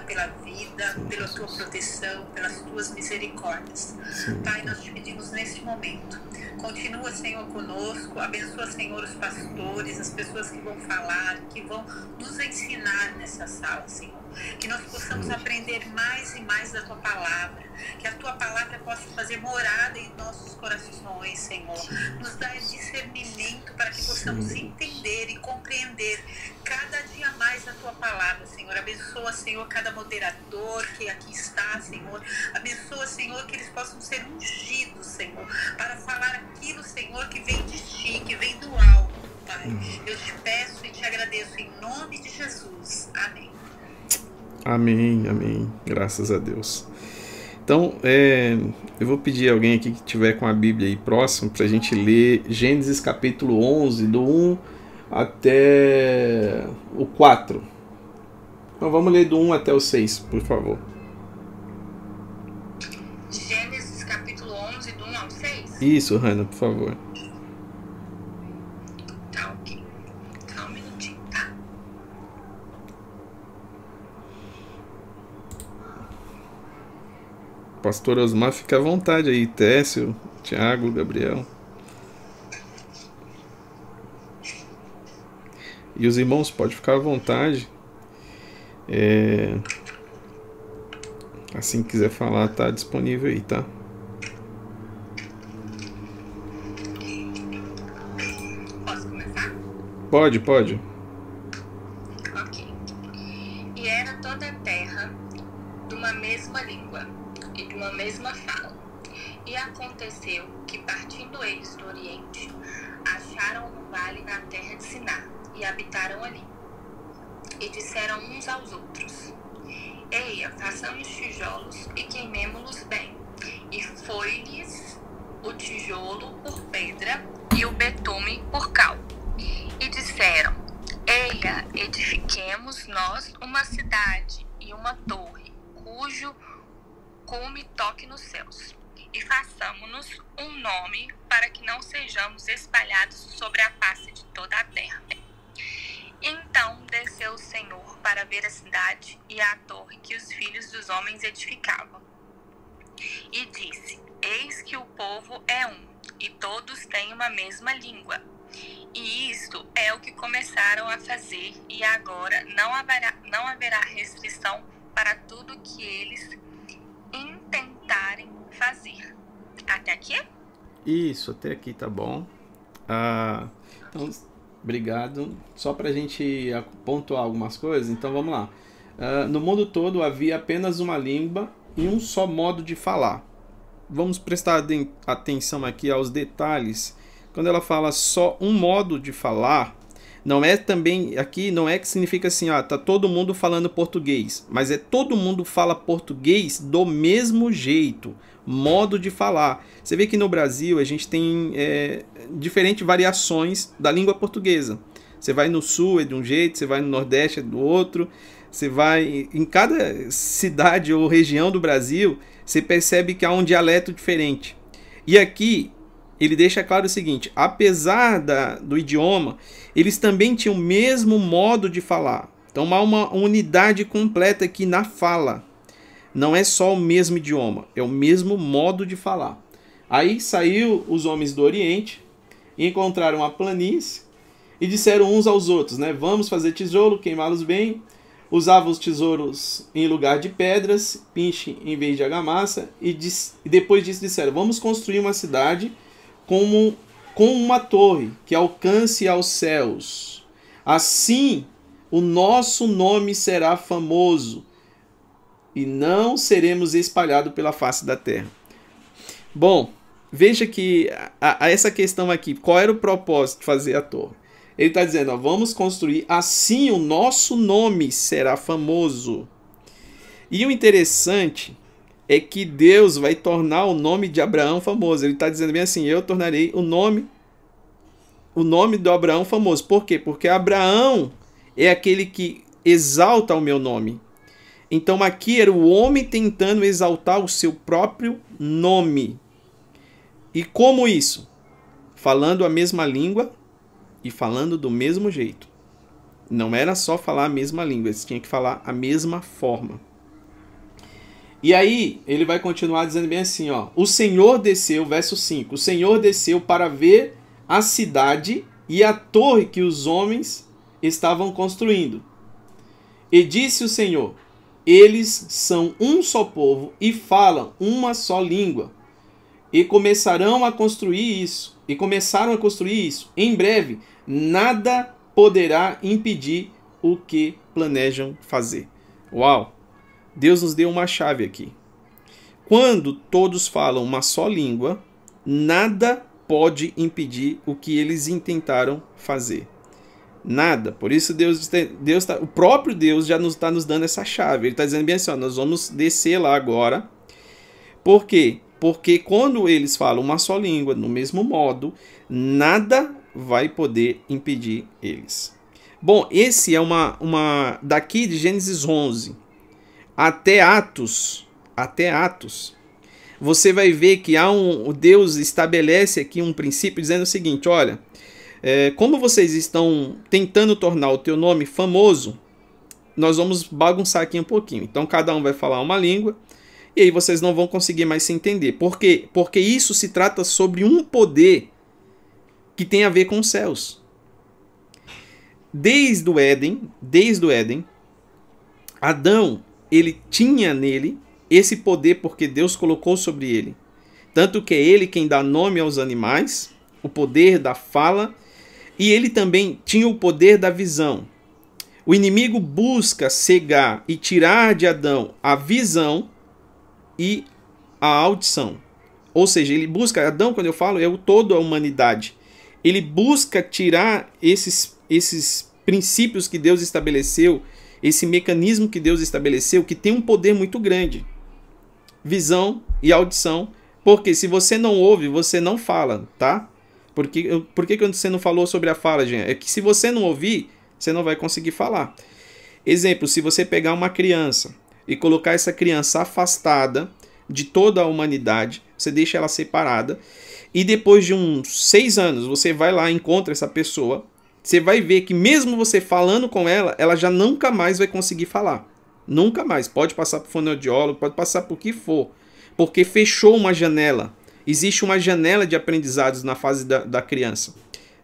pela vida, pela tua proteção, pelas tuas misericórdias. Sim. Pai, nós te pedimos neste momento. Continua, Senhor, conosco. Abençoa, Senhor, os pastores, as pessoas que vão falar, que vão nos ensinar nessa sala, Senhor. Que nós possamos aprender mais e mais da tua palavra. Que a tua palavra possa fazer morada em nossos corações, Senhor. Nos dá discernimento para que possamos entender e compreender cada dia mais a tua palavra, Senhor. Abençoa, Senhor, cada moderador que aqui está, Senhor. Abençoa, Senhor, que eles possam ser ungidos, Senhor, para falar aquilo, Senhor, que vem de ti, que vem do alto, Pai. Eu te peço e te agradeço em nome de Jesus. Amém. Amém, amém. Graças a Deus. Então, é, eu vou pedir a alguém aqui que tiver com a Bíblia aí próximo para a gente ler Gênesis capítulo 11, do 1 até o 4. Então vamos ler do 1 até o 6, por favor. Gênesis capítulo 11, do 1 ao 6? Isso, Hanna, por favor. Tá, ok. Só um minutinho, tá? Pastor Osmar, fica à vontade aí. Técio, Tiago, Gabriel. E os irmãos, pode ficar à vontade. É... Assim que quiser falar, tá disponível aí, tá? Pode, pode. Ok. E era toda a terra de uma mesma língua e de uma mesma fala. E aconteceu que, partindo eles do Oriente, acharam um vale na terra de Siná e habitaram ali. E disseram uns aos outros: Eia, façamos tijolos e queimemo-los bem. E foi-lhes o tijolo por pedra e o betume por cal. E disseram: Eia, edifiquemos nós uma cidade e uma torre, cujo cume toque nos céus. E façamos-nos um nome para que não sejamos espalhados sobre a face de toda a terra. Então desceu o Senhor para ver a cidade e a torre que os filhos dos homens edificavam. E disse: Eis que o povo é um, e todos têm uma mesma língua. E isto é o que começaram a fazer, e agora não haverá, não haverá restrição para tudo que eles intentarem fazer. Até aqui? Isso, até aqui tá bom. Ah, então, Obrigado. Só para a gente pontuar algumas coisas, então vamos lá. Uh, no mundo todo havia apenas uma língua e um só modo de falar. Vamos prestar atenção aqui aos detalhes. Quando ela fala só um modo de falar, não é também aqui não é que significa assim, ah, tá todo mundo falando português, mas é todo mundo fala português do mesmo jeito modo de falar. Você vê que no Brasil a gente tem é, diferentes variações da língua portuguesa. Você vai no sul é de um jeito, você vai no nordeste é do outro. Você vai em cada cidade ou região do Brasil, você percebe que há um dialeto diferente. E aqui ele deixa claro o seguinte: apesar da, do idioma, eles também tinham o mesmo modo de falar. Então há uma unidade completa aqui na fala não é só o mesmo idioma, é o mesmo modo de falar. Aí saiu os homens do Oriente, encontraram a planície e disseram uns aos outros, né? Vamos fazer tijolo, queimá-los bem. Usavam os tesouros em lugar de pedras, pinche em vez de argamassa, e, e depois disso disseram: Vamos construir uma cidade como, com uma torre que alcance aos céus. Assim o nosso nome será famoso e não seremos espalhados pela face da terra. Bom, veja que a, a essa questão aqui, qual era o propósito de fazer a torre? Ele está dizendo, ó, vamos construir, assim o nosso nome será famoso. E o interessante é que Deus vai tornar o nome de Abraão famoso. Ele está dizendo bem assim: eu tornarei o nome o nome do Abraão famoso. Por quê? Porque Abraão é aquele que exalta o meu nome. Então aqui era o homem tentando exaltar o seu próprio nome. E como isso? Falando a mesma língua e falando do mesmo jeito. Não era só falar a mesma língua, eles tinham que falar a mesma forma. E aí, ele vai continuar dizendo bem assim, ó: O Senhor desceu, verso 5. O Senhor desceu para ver a cidade e a torre que os homens estavam construindo. E disse o Senhor: Eles são um só povo e falam uma só língua. E começarão a construir isso. E começaram a construir isso. Em breve, nada poderá impedir o que planejam fazer. Uau! Deus nos deu uma chave aqui. Quando todos falam uma só língua, nada pode impedir o que eles intentaram fazer. Nada. Por isso Deus, Deus tá, o próprio Deus já nos está nos dando essa chave. Ele está dizendo bem assim: ó, nós vamos descer lá agora. Por quê? Porque quando eles falam uma só língua, no mesmo modo, nada vai poder impedir eles. Bom, esse é uma, uma daqui de Gênesis 11 até Atos, até Atos, você vai ver que há um, Deus estabelece aqui um princípio dizendo o seguinte: olha, é, como vocês estão tentando tornar o teu nome famoso, nós vamos bagunçar aqui um pouquinho. Então cada um vai falar uma língua e aí vocês não vão conseguir mais se entender. Por quê? Porque isso se trata sobre um poder que tem a ver com os céus. Desde o Éden, desde o Éden, Adão, ele tinha nele esse poder porque Deus colocou sobre ele. Tanto que é ele quem dá nome aos animais, o poder da fala, e ele também tinha o poder da visão. O inimigo busca cegar e tirar de Adão a visão e a audição. Ou seja, ele busca, Adão, quando eu falo, é o todo a humanidade. Ele busca tirar esses, esses princípios que Deus estabeleceu, esse mecanismo que Deus estabeleceu, que tem um poder muito grande visão e audição. Porque se você não ouve, você não fala, tá? Por que, por que você não falou sobre a fala, gente? É que se você não ouvir, você não vai conseguir falar. Exemplo, se você pegar uma criança e colocar essa criança afastada de toda a humanidade, você deixa ela separada, e depois de uns seis anos você vai lá encontra essa pessoa, você vai ver que mesmo você falando com ela, ela já nunca mais vai conseguir falar. Nunca mais. Pode passar por fonoaudiólogo, pode passar por que for. Porque fechou uma janela. Existe uma janela de aprendizados na fase da, da criança.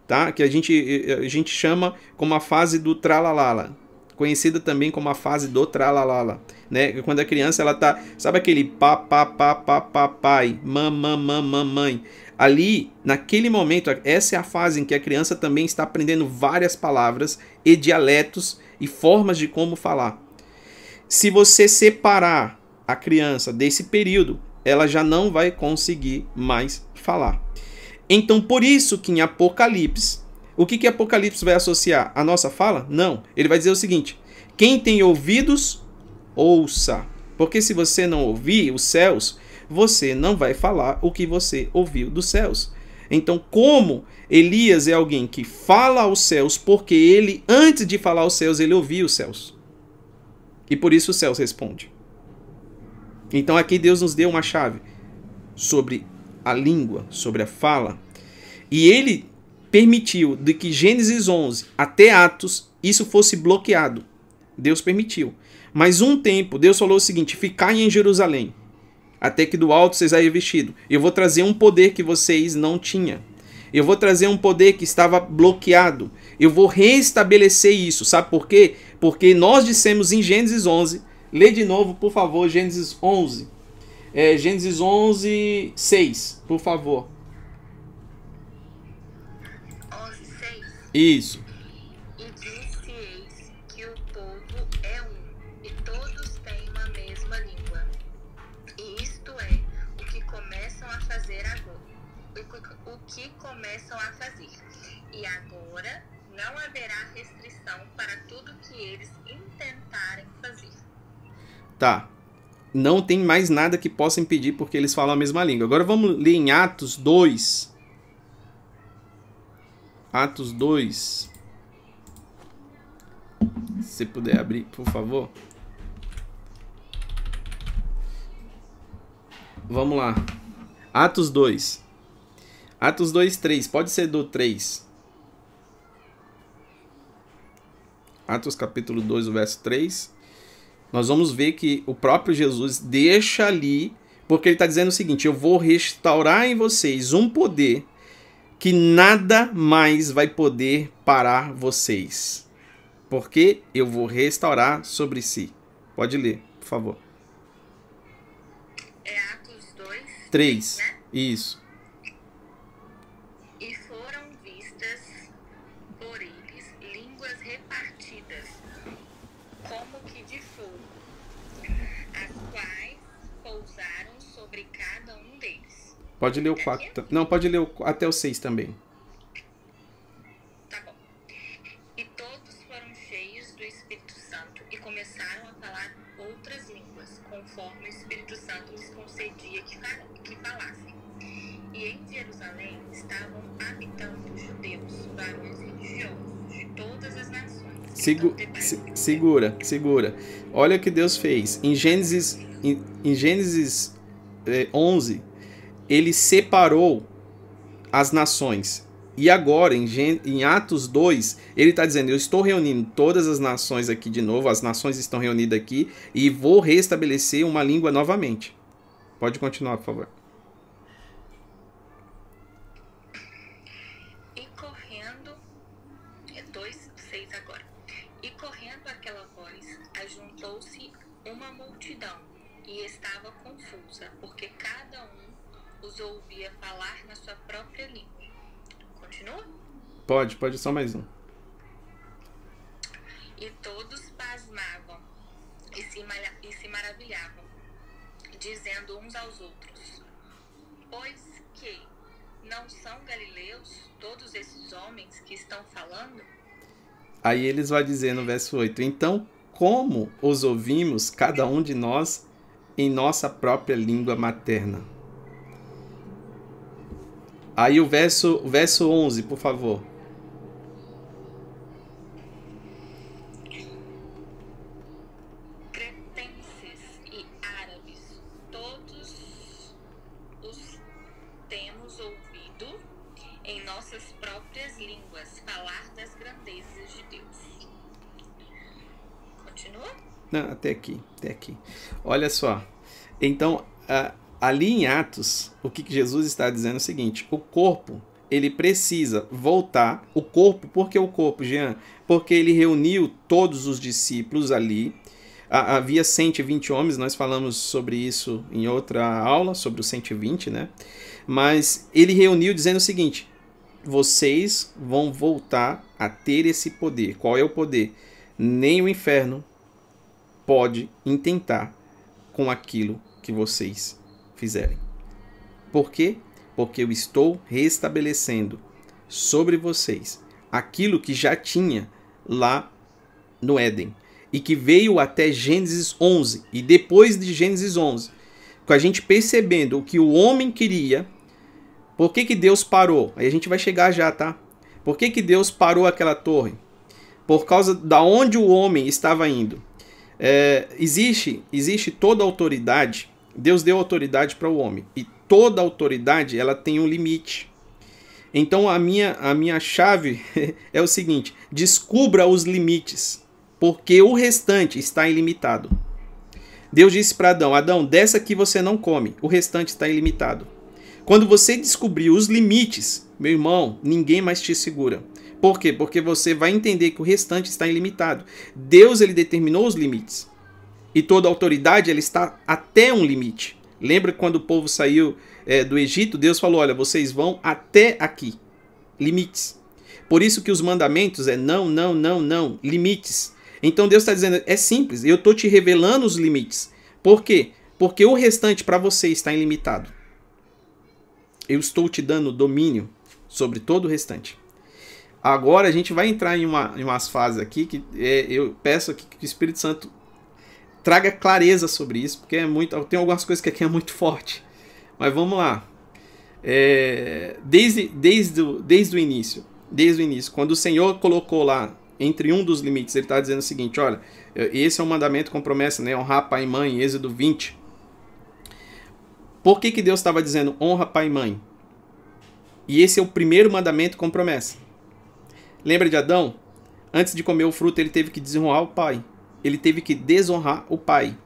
Tá? Que a gente, a gente chama como a fase do tralalala. Conhecida também como a fase do tralalala. Né? Quando a criança ela tá. Sabe aquele pá, pá, pá, pá, pá, pai, mamã, mamã, mãe. Ali, naquele momento, essa é a fase em que a criança também está aprendendo várias palavras e dialetos e formas de como falar. Se você separar a criança desse período, ela já não vai conseguir mais falar. Então, por isso que em Apocalipse, o que, que Apocalipse vai associar? A nossa fala? Não. Ele vai dizer o seguinte: quem tem ouvidos, ouça. Porque se você não ouvir os céus, você não vai falar o que você ouviu dos céus. Então, como Elias é alguém que fala aos céus, porque ele, antes de falar aos céus, ele ouvia os céus. E por isso os céus responde. Então aqui Deus nos deu uma chave sobre a língua, sobre a fala. E ele permitiu de que Gênesis 11 até Atos isso fosse bloqueado. Deus permitiu. Mas um tempo Deus falou o seguinte: ficai em Jerusalém, até que do alto vocês aí vestido. Eu vou trazer um poder que vocês não tinham. Eu vou trazer um poder que estava bloqueado. Eu vou restabelecer isso. Sabe por quê? Porque nós dissemos em Gênesis 11, lê de novo, por favor, Gênesis 11. É, Gênesis 11, 6, por favor. 11, 6. Isso. Tá. Não tem mais nada que possa impedir porque eles falam a mesma língua. Agora vamos ler em Atos 2. Atos 2. Se puder abrir, por favor. Vamos lá. Atos 2. Atos 2, 3. Pode ser do 3. Atos capítulo 2, o verso 3, nós vamos ver que o próprio Jesus deixa ali, porque ele está dizendo o seguinte: eu vou restaurar em vocês um poder que nada mais vai poder parar vocês. Porque eu vou restaurar sobre si. Pode ler, por favor. É Atos 2. 3. Né? Isso. Pode ler o 4. Não, pode ler o, até o 6 também. Tá bom. E todos foram cheios do Espírito Santo e começaram a falar outras línguas, conforme o Espírito Santo lhes concedia que, fa- que falassem. E em Jerusalém estavam habitando judeus, varões religiosos de todas as nações. Segu- Então, se- segura, segura. Olha o que Deus fez. Em Gênesis, em, em Gênesis eh, 11, ele separou as nações. E agora, em, em Atos 2, ele está dizendo: Eu estou reunindo todas as nações aqui de novo, as nações estão reunidas aqui, e vou restabelecer uma língua novamente. Pode continuar, por favor. É 2, 6 agora. E correndo aquela voz, ajuntou-se uma multidão e estava confusa, porque cada um os ouvia falar na sua própria língua. Continua? Pode, pode só mais um. E todos pasmavam e se, e se maravilhavam, dizendo uns aos outros: Pois que não são galileus todos esses homens que estão falando? Aí eles vão dizer no verso 8: Então, como os ouvimos, cada um de nós, em nossa própria língua materna? Aí o verso, o verso 11, por favor. cretenses e árabes, todos os temos ouvido em nossas próprias línguas falar das grandezas de Deus. Continua? Não, até aqui, até aqui. Olha só. Então, a- ali em Atos, o que Jesus está dizendo é o seguinte: o corpo, ele precisa voltar. O corpo, por que o corpo, Jean? Porque ele reuniu todos os discípulos ali. Ha- Havia 120 homens, nós falamos sobre isso em outra aula, sobre os 120, né? Mas ele reuniu dizendo o seguinte: vocês vão voltar a ter esse poder. Qual é o poder? Nem o inferno pode intentar com aquilo que vocês fizerem. Por quê? Porque eu estou restabelecendo sobre vocês aquilo que já tinha lá no Éden e que veio até Gênesis 11 e depois de Gênesis 11, com a gente percebendo o que o homem queria, por que, que Deus parou? Aí a gente vai chegar já, tá? Por que, que Deus parou aquela torre? Por causa da onde o homem estava indo. É, existe, existe toda autoridade. Deus deu autoridade para o homem e toda autoridade ela tem um limite. Então a minha a minha chave é o seguinte: descubra os limites, porque o restante está ilimitado. Deus disse para Adão: Adão, dessa aqui você não come, o restante está ilimitado. Quando você descobrir os limites, meu irmão, ninguém mais te segura. Por quê? Porque você vai entender que o restante está ilimitado. Deus ele determinou os limites. E toda autoridade ela está até um limite. Lembra quando o povo saiu é, do Egito? Deus falou: olha, vocês vão até aqui. Limites. Por isso que os mandamentos é não, não, não, não. Limites. Então Deus está dizendo: é simples, eu estou te revelando os limites. Por quê? Porque o restante para você está ilimitado. Eu estou te dando domínio sobre todo o restante. Agora a gente vai entrar em, uma, em umas fases aqui que é, eu peço aqui que o Espírito Santo traga clareza sobre isso, porque é muito, tem algumas coisas que aqui é muito forte. Mas vamos lá. É, desde, desde, o, desde o início, desde o início, quando o Senhor colocou lá entre um dos limites, ele está dizendo o seguinte: olha, esse é um mandamento com promessa, né? Honrar pai e mãe, Êxodo 20. Por que, que Deus estava dizendo honra pai e mãe? E esse é o primeiro mandamento com promessa. Lembra de Adão? antes de comer o fruto, ele teve que desonrar o pai. Ele teve que desonrar o pai.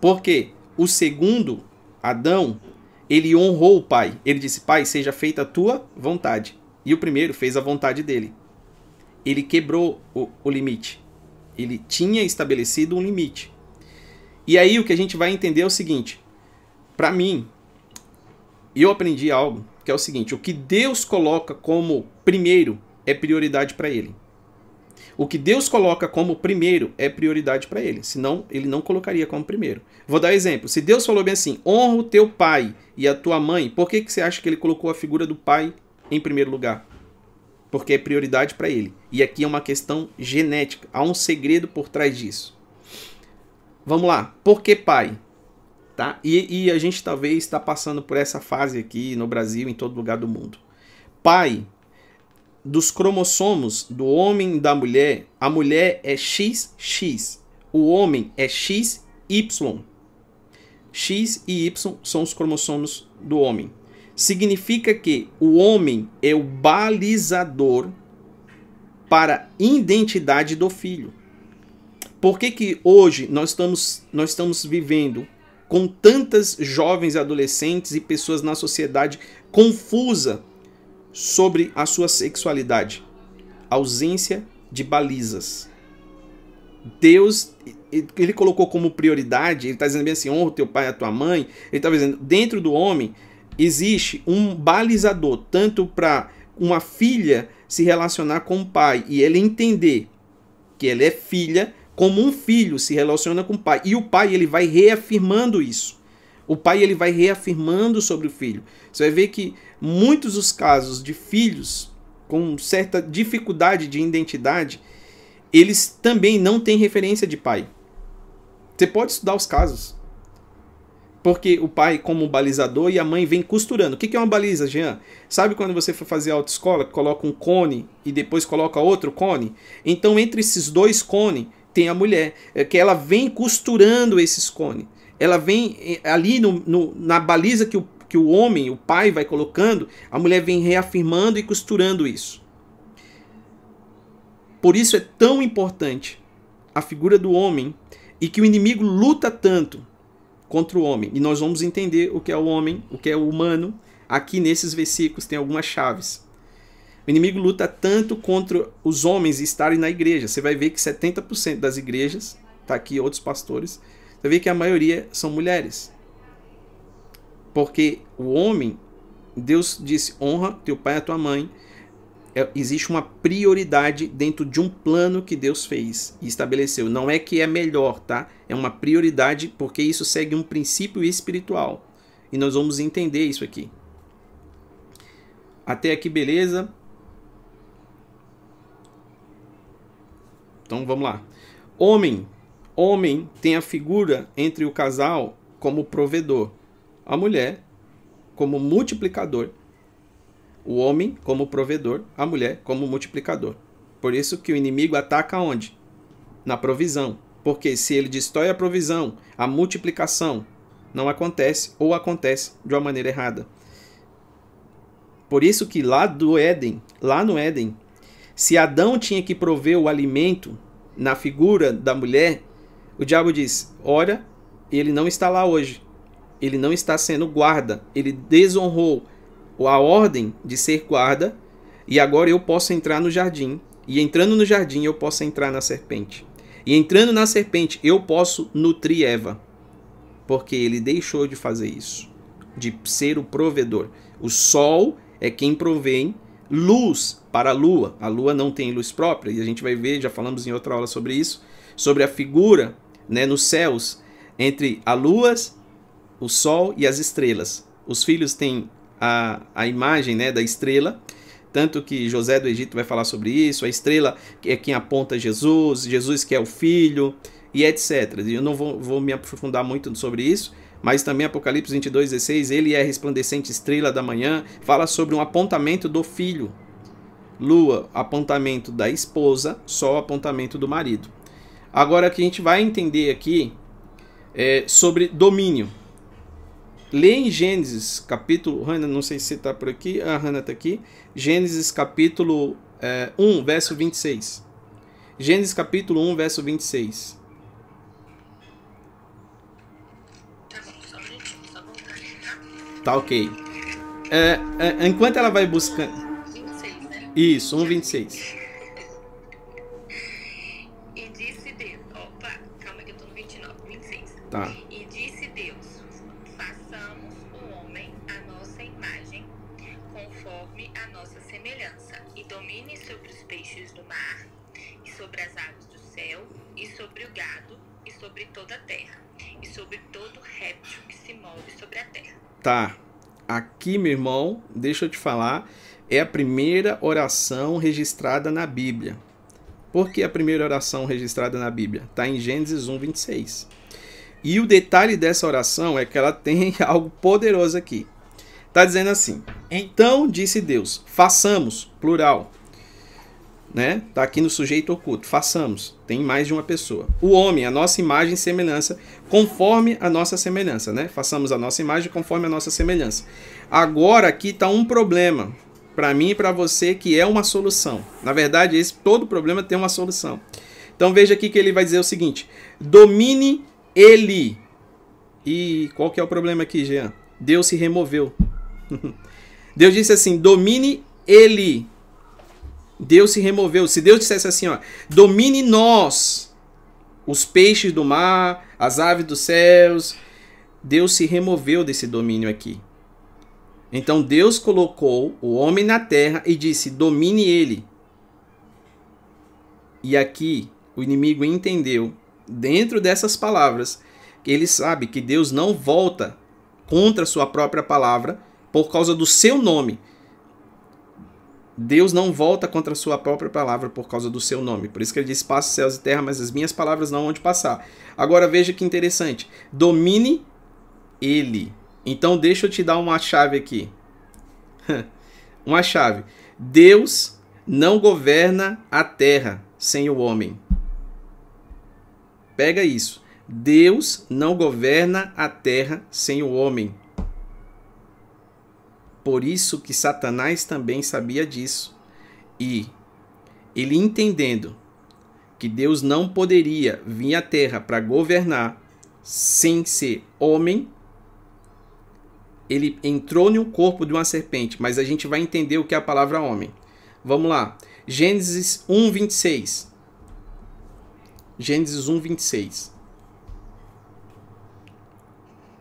Porque o segundo, Adão, ele honrou o pai. Ele disse: Pai, seja feita a tua vontade. E o primeiro fez a vontade dele. Ele quebrou o, o limite. Ele tinha estabelecido um limite. E aí o que a gente vai entender é o seguinte: para mim, eu aprendi algo que é o seguinte: o que Deus coloca como primeiro é prioridade para ele. O que Deus coloca como primeiro é prioridade para ele, senão ele não colocaria como primeiro. Vou dar um exemplo. Se Deus falou bem assim: honra o teu pai e a tua mãe, por que, que você acha que ele colocou a figura do pai em primeiro lugar? Porque é prioridade para ele. E aqui é uma questão genética. Há um segredo por trás disso. Vamos lá. Por que pai? Tá? E, e a gente talvez está passando por essa fase aqui no Brasil, em todo lugar do mundo. Pai dos cromossomos do homem e da mulher, a mulher é XX, o homem é XY. X e Y são os cromossomos do homem. Significa que o homem é o balizador para a identidade do filho. Por que, que hoje nós estamos, nós estamos vivendo com tantas jovens adolescentes e pessoas na sociedade confusa sobre a sua sexualidade. Ausência de balizas. Deus, ele colocou como prioridade, ele está dizendo bem assim: honra teu pai e a tua mãe. Ele está dizendo, dentro do homem existe um balizador, tanto para uma filha se relacionar com o pai e ele entender que ela é filha, como um filho se relaciona com o pai. E o pai ele vai reafirmando isso. O pai ele vai reafirmando sobre o filho. Você vai ver que muitos dos casos de filhos com certa dificuldade de identidade, eles também não têm referência de pai. Você pode estudar os casos. Porque o pai como balizador e a mãe vem costurando. O que é uma baliza, Jean? Sabe quando você for fazer autoescola, coloca um cone e depois coloca outro cone? Então, entre esses dois cones, tem a mulher, é que ela vem costurando esses cones. Ela vem eh, ali no, no, na baliza que o que o homem, o pai, vai colocando, a mulher vem reafirmando e costurando isso. Por isso é tão importante a figura do homem e que o inimigo luta tanto contra o homem. E nós vamos entender o que é o homem, o que é o humano. Aqui nesses versículos tem algumas chaves. O inimigo luta tanto contra os homens estarem na igreja. Você vai ver que 70% das igrejas, tá aqui outros pastores, você ver que a maioria são mulheres. Porque o homem, Deus disse: honra teu pai e a tua mãe. É, existe uma prioridade dentro de um plano que Deus fez e estabeleceu. Não é que é melhor, tá? É uma prioridade porque isso segue um princípio espiritual. E nós vamos entender isso aqui. Até aqui, beleza? Então vamos lá. Homem, homem tem a figura entre o casal como provedor a mulher como multiplicador, o homem como provedor, a mulher como multiplicador. Por isso que o inimigo ataca onde? Na provisão. Porque se ele destrói a provisão, a multiplicação não acontece ou acontece de uma maneira errada. Por isso que lá do Éden, lá no Éden, se Adão tinha que prover o alimento na figura da mulher, o diabo diz: "Ora, ele não está lá hoje ele não está sendo guarda, ele desonrou a ordem de ser guarda, e agora eu posso entrar no jardim, e entrando no jardim eu posso entrar na serpente. E entrando na serpente eu posso nutrir Eva, porque ele deixou de fazer isso, de ser o provedor. O sol é quem provém luz para a lua. A lua não tem luz própria, e a gente vai ver, já falamos em outra aula sobre isso, sobre a figura né, nos céus entre a lua o sol e as estrelas. Os filhos têm a, a imagem né, da estrela, tanto que José do Egito vai falar sobre isso, a estrela é quem aponta Jesus, Jesus que é o filho, e etc. Eu não vou, vou me aprofundar muito sobre isso, mas também Apocalipse 22, 16, ele é a resplandecente estrela da manhã, fala sobre um apontamento do filho. Lua, apontamento da esposa, sol, apontamento do marido. Agora que a gente vai entender aqui é, sobre domínio. Lê em Gênesis, capítulo. Hanna, não sei se você está por aqui. A Hanna está aqui. Gênesis, capítulo é, 1, verso 26. Gênesis capítulo 1, verso 26. Tá ok. É, é, enquanto ela vai buscando. 26, né? Isso, 1, Aqui, meu irmão, deixa eu te falar, é a primeira oração registrada na Bíblia. Por que a primeira oração registrada na Bíblia? Está em Gênesis 1, 26. E o detalhe dessa oração é que ela tem algo poderoso aqui. Está dizendo assim: Então disse Deus, façamos, plural. Né? Tá aqui no sujeito oculto. Façamos. Tem mais de uma pessoa. O homem, a nossa imagem e semelhança, conforme a nossa semelhança, né? Façamos a nossa imagem conforme a nossa semelhança. Agora aqui está um problema para mim e para você que é uma solução. Na verdade, esse todo problema tem uma solução. Então veja aqui que ele vai dizer o seguinte: domine ele. E qual que é o problema aqui, Jean? Deus se removeu. Deus disse assim: domine ele. Deus se removeu. Se Deus dissesse assim, ó, domine nós, os peixes do mar, as aves dos céus, Deus se removeu desse domínio aqui. Então Deus colocou o homem na terra e disse: domine ele. E aqui o inimigo entendeu, dentro dessas palavras, que ele sabe que Deus não volta contra sua própria palavra por causa do seu nome. Deus não volta contra a sua própria palavra por causa do seu nome. Por isso que ele diz: Passa céus e terra, mas as minhas palavras não vão onde passar. Agora veja que interessante. Domine ele. Então deixa eu te dar uma chave aqui. uma chave. Deus não governa a terra sem o homem. Pega isso. Deus não governa a terra sem o homem. Por isso que Satanás também sabia disso. E ele entendendo que Deus não poderia vir à terra para governar sem ser homem, ele entrou no corpo de uma serpente, mas a gente vai entender o que é a palavra homem. Vamos lá. Gênesis 1, 26. Gênesis 1, 26.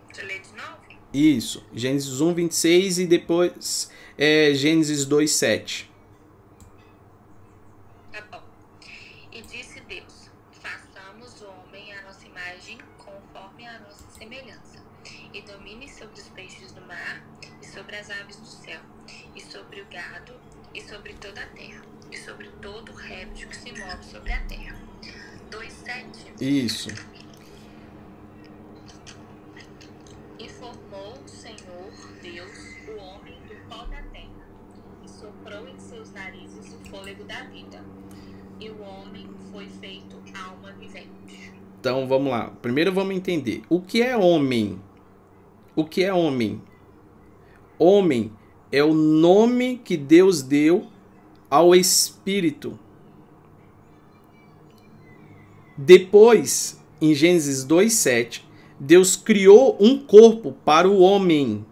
Deixa eu ler de novo? Isso. Gênesis 1, 26 e depois é, Gênesis 2, 7. Tá bom. E disse Deus: façamos o homem à nossa imagem, conforme a nossa semelhança, e domine sobre os peixes do mar, e sobre as aves do céu, e sobre o gado, e sobre toda a terra, e sobre todo réptil que se move sobre a terra. 2,7 Isso. Soprou em seus narizes o fôlego da vida. E o homem foi feito alma vivente. Então vamos lá. Primeiro vamos entender. O que é homem? O que é homem? Homem é o nome que Deus deu ao Espírito. Depois, em Gênesis 2,7, Deus criou um corpo para o homem.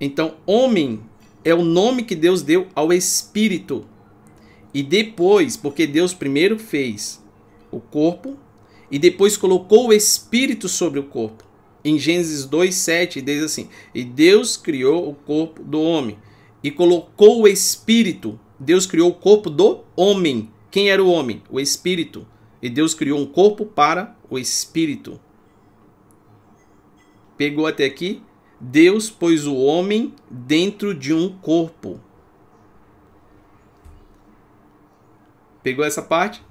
Então, homem é o nome que Deus deu ao Espírito. E depois, porque Deus primeiro fez o corpo e depois colocou o Espírito sobre o corpo. Em Gênesis 2,7 diz assim: E Deus criou o corpo do homem e colocou o Espírito. Deus criou o corpo do homem. Quem era o homem? O Espírito. E Deus criou um corpo para o Espírito. Pegou até aqui? Deus pôs o homem dentro de um corpo. Pegou essa parte?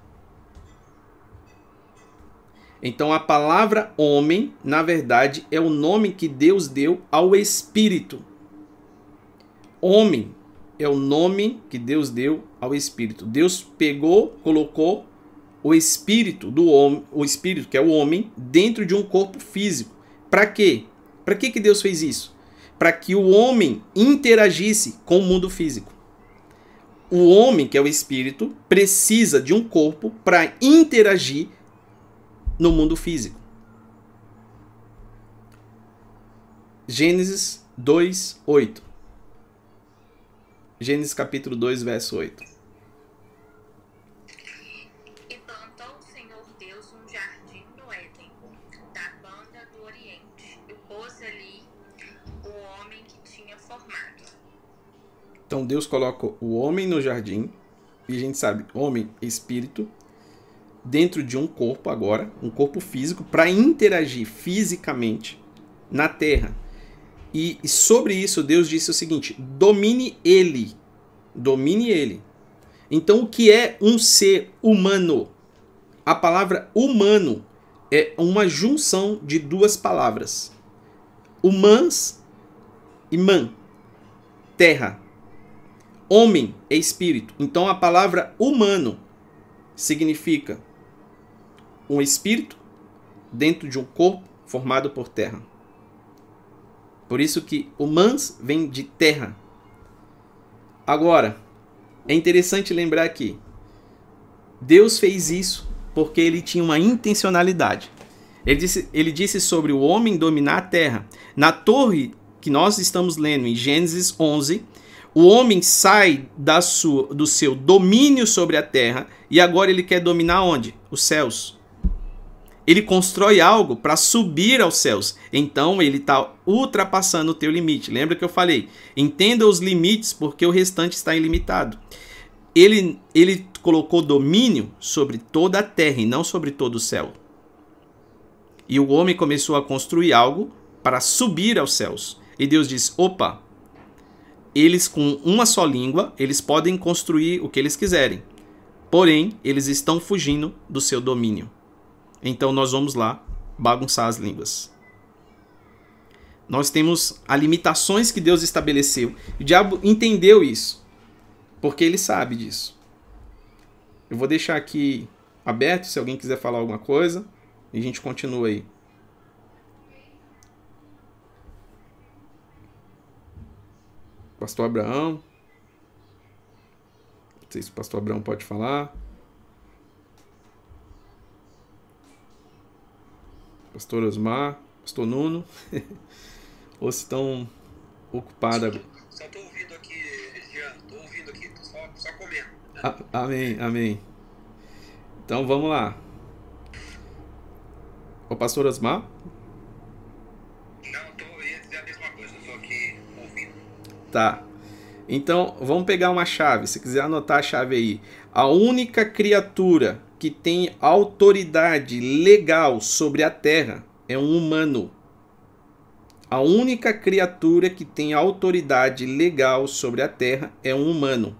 Então a palavra homem, na verdade, é o nome que Deus deu ao Espírito. Homem é o nome que Deus deu ao Espírito. Deus pegou, colocou o espírito do homem, o espírito que é o homem, dentro de um corpo físico. Para quê? Para que que Deus fez isso? Para que o homem interagisse com o mundo físico. o homem, que é o espírito, precisa de um corpo para interagir no mundo físico. Gênesis 2, 8. Gênesis capítulo 2, verso 8. Então Deus coloca o homem no jardim, e a gente sabe, homem, espírito, dentro de um corpo agora, um corpo físico, para interagir fisicamente na terra. E, sobre isso Deus disse o seguinte: domine ele. Domine ele. Então, o que é um ser humano? A palavra humano é uma junção de duas palavras: humans e man, terra. Homem é espírito. Então, a palavra humano significa um espírito dentro de um corpo formado por terra. Por isso que humans vem de terra. Agora, é interessante lembrar aqui, Deus fez isso porque ele tinha uma intencionalidade. Ele disse, ele disse sobre o homem dominar a terra. Na torre que nós estamos lendo em Gênesis 11, o homem sai da sua, do seu domínio sobre a terra e agora ele quer dominar onde? Os céus ele constrói algo para subir aos céus. Então ele está ultrapassando o teu limite. Lembra que eu falei? Entenda os limites porque o restante está ilimitado. Ele, ele colocou domínio sobre toda a terra e não sobre todo o céu. E o homem começou a construir algo para subir aos céus. E Deus disse: opa, eles com uma só língua, eles podem construir o que eles quiserem. Porém, eles estão fugindo do seu domínio. Então nós vamos lá bagunçar as línguas. Nós temos as limitações que Deus estabeleceu. O diabo entendeu isso, porque ele sabe disso. Eu vou deixar aqui aberto se alguém quiser falar alguma coisa e a gente continua aí. Pastor Abraão. Não sei se o pastor Abraão pode falar. pastor Osmar, pastor Nuno, ou se estão ocupados. Só estou ouvindo aqui, Jean, estou ouvindo aqui, só, só comendo. A, amém, amém. Então vamos lá. O pastor Osmar? Não, estou ia dizer a mesma coisa, estou aqui ouvindo. Tá. Então vamos pegar uma chave. Se quiser anotar a chave aí. A única criatura que tem autoridade legal sobre a terra é um humano. A única criatura que tem autoridade legal sobre a terra é um humano.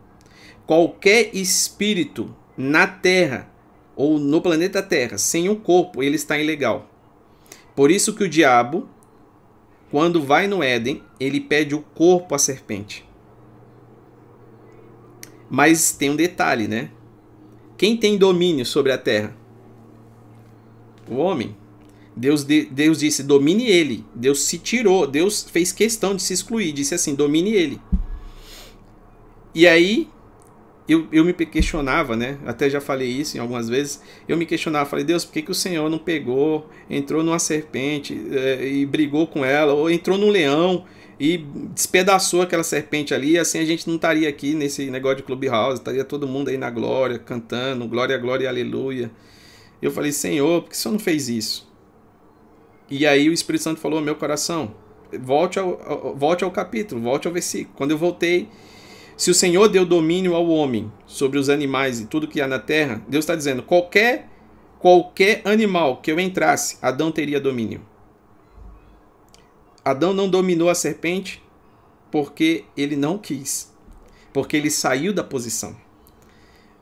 Qualquer espírito na terra ou no planeta Terra sem um corpo, ele está ilegal. Por isso que o diabo, quando vai no Éden, ele pede o corpo à serpente. Mas tem um detalhe, né? Quem tem domínio sobre a terra? O homem. Deus, Deus disse: domine ele. Deus se tirou. Deus fez questão de se excluir. Disse assim: domine ele. E aí, eu, eu me questionava, né? Até já falei isso em algumas vezes. Eu me questionava, falei, Deus, por que, que o Senhor não pegou, entrou numa serpente é, e brigou com ela, ou entrou num leão e despedaçou aquela serpente ali, assim a gente não estaria aqui nesse negócio de Clubhouse, estaria todo mundo aí na glória, cantando, glória, glória, aleluia. Eu falei, Senhor, por que o Senhor não fez isso? E aí o Espírito Santo falou meu coração, volte ao, volte ao capítulo, volte ao versículo. Quando eu voltei, se o Senhor deu domínio ao homem sobre os animais e tudo que há na terra, Deus está dizendo, qualquer, qualquer animal que eu entrasse, Adão teria domínio. Adão não dominou a serpente porque ele não quis, porque ele saiu da posição.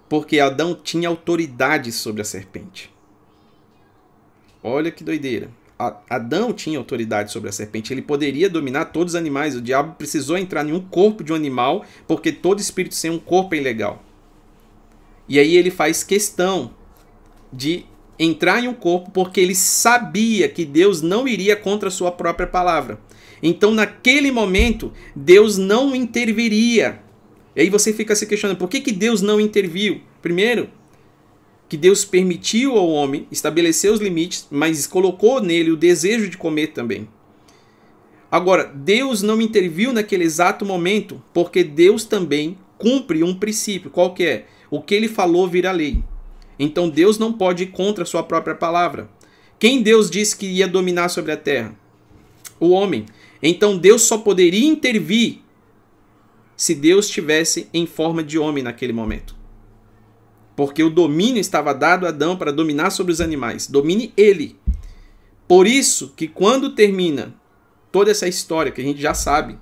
Porque Adão tinha autoridade sobre a serpente. Olha que doideira. Adão tinha autoridade sobre a serpente, ele poderia dominar todos os animais. O diabo precisou entrar em um corpo de um animal, porque todo espírito sem um corpo é ilegal. E aí ele faz questão de entrar em um corpo porque ele sabia que Deus não iria contra a sua própria palavra. Então, naquele momento, Deus não interviria E aí você fica se questionando, por que, que Deus não interviu? Primeiro, que Deus permitiu ao homem estabelecer os limites, mas colocou nele o desejo de comer também. Agora, Deus não interviu naquele exato momento, porque Deus também cumpre um princípio, qual que é? O que ele falou vira lei. Então Deus não pode ir contra a sua própria palavra. Quem Deus disse que ia dominar sobre a terra? O homem. Então Deus só poderia intervir se Deus estivesse em forma de homem naquele momento. Porque o domínio estava dado a Adão para dominar sobre os animais. Domine ele. Por isso que quando termina toda essa história que a gente já sabe,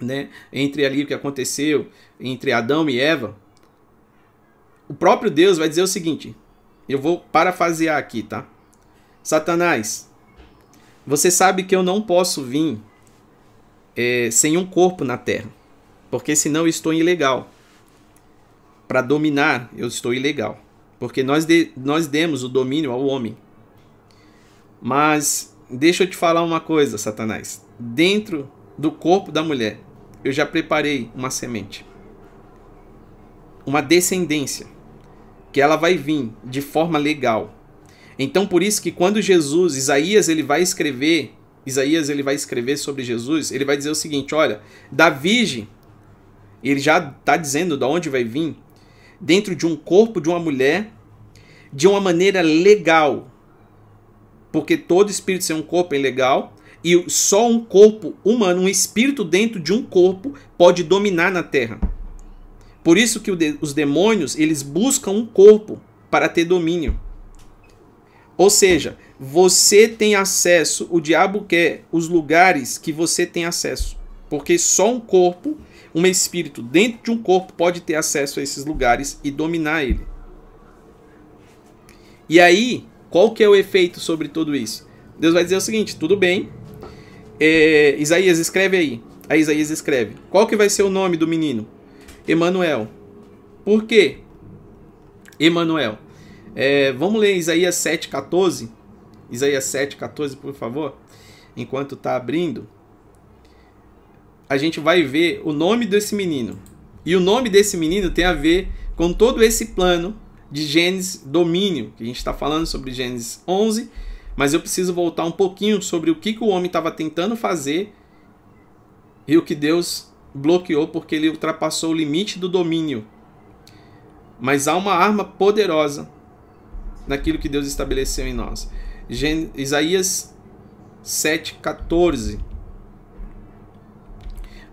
né, entre ali o que aconteceu entre Adão e Eva, o próprio Deus vai dizer o seguinte: eu vou parafrasear aqui, tá? Satanás, você sabe que eu não posso vir é, sem um corpo na terra, porque senão eu estou ilegal. Para dominar, eu estou ilegal, porque nós, de, nós demos o domínio ao homem. Mas Deixa eu te falar uma coisa, Satanás. Dentro do corpo da mulher, eu já preparei uma semente. Uma descendência. Que ela vai vir de forma legal. Então, por isso que quando Jesus, Isaías, ele vai escrever, Isaías ele vai escrever sobre Jesus, ele vai dizer o seguinte: olha, da virgem, ele já está dizendo de onde vai vir, dentro de um corpo de uma mulher, de uma maneira legal, porque todo espírito sem um corpo é ilegal e só um corpo humano, um espírito dentro de um corpo pode dominar na Terra. Por isso que os demônios, eles buscam um corpo para ter domínio. Ou seja, você tem acesso, o diabo quer os lugares que você tem acesso. Porque só um corpo, um espírito dentro de um corpo pode ter acesso a esses lugares e dominar ele. E aí, qual que é o efeito sobre tudo isso? Deus vai dizer o seguinte: tudo bem, é, Isaías escreve aí. Aí Isaías escreve. Qual que vai ser o nome do menino? Emanuel. Por quê? Emanuel. É, vamos ler Isaías 7,14. Isaías 7,14, por favor. Enquanto está abrindo. A gente vai ver o nome desse menino. E o nome desse menino tem a ver com todo esse plano de Gênesis domínio, que a gente está falando sobre Gênesis 11, mas eu preciso voltar um pouquinho sobre o que, que o homem estava tentando fazer e o que Deus bloqueou porque ele ultrapassou o limite do domínio. Mas há uma arma poderosa naquilo que Deus estabeleceu em nós. Gen Isaías 7,14.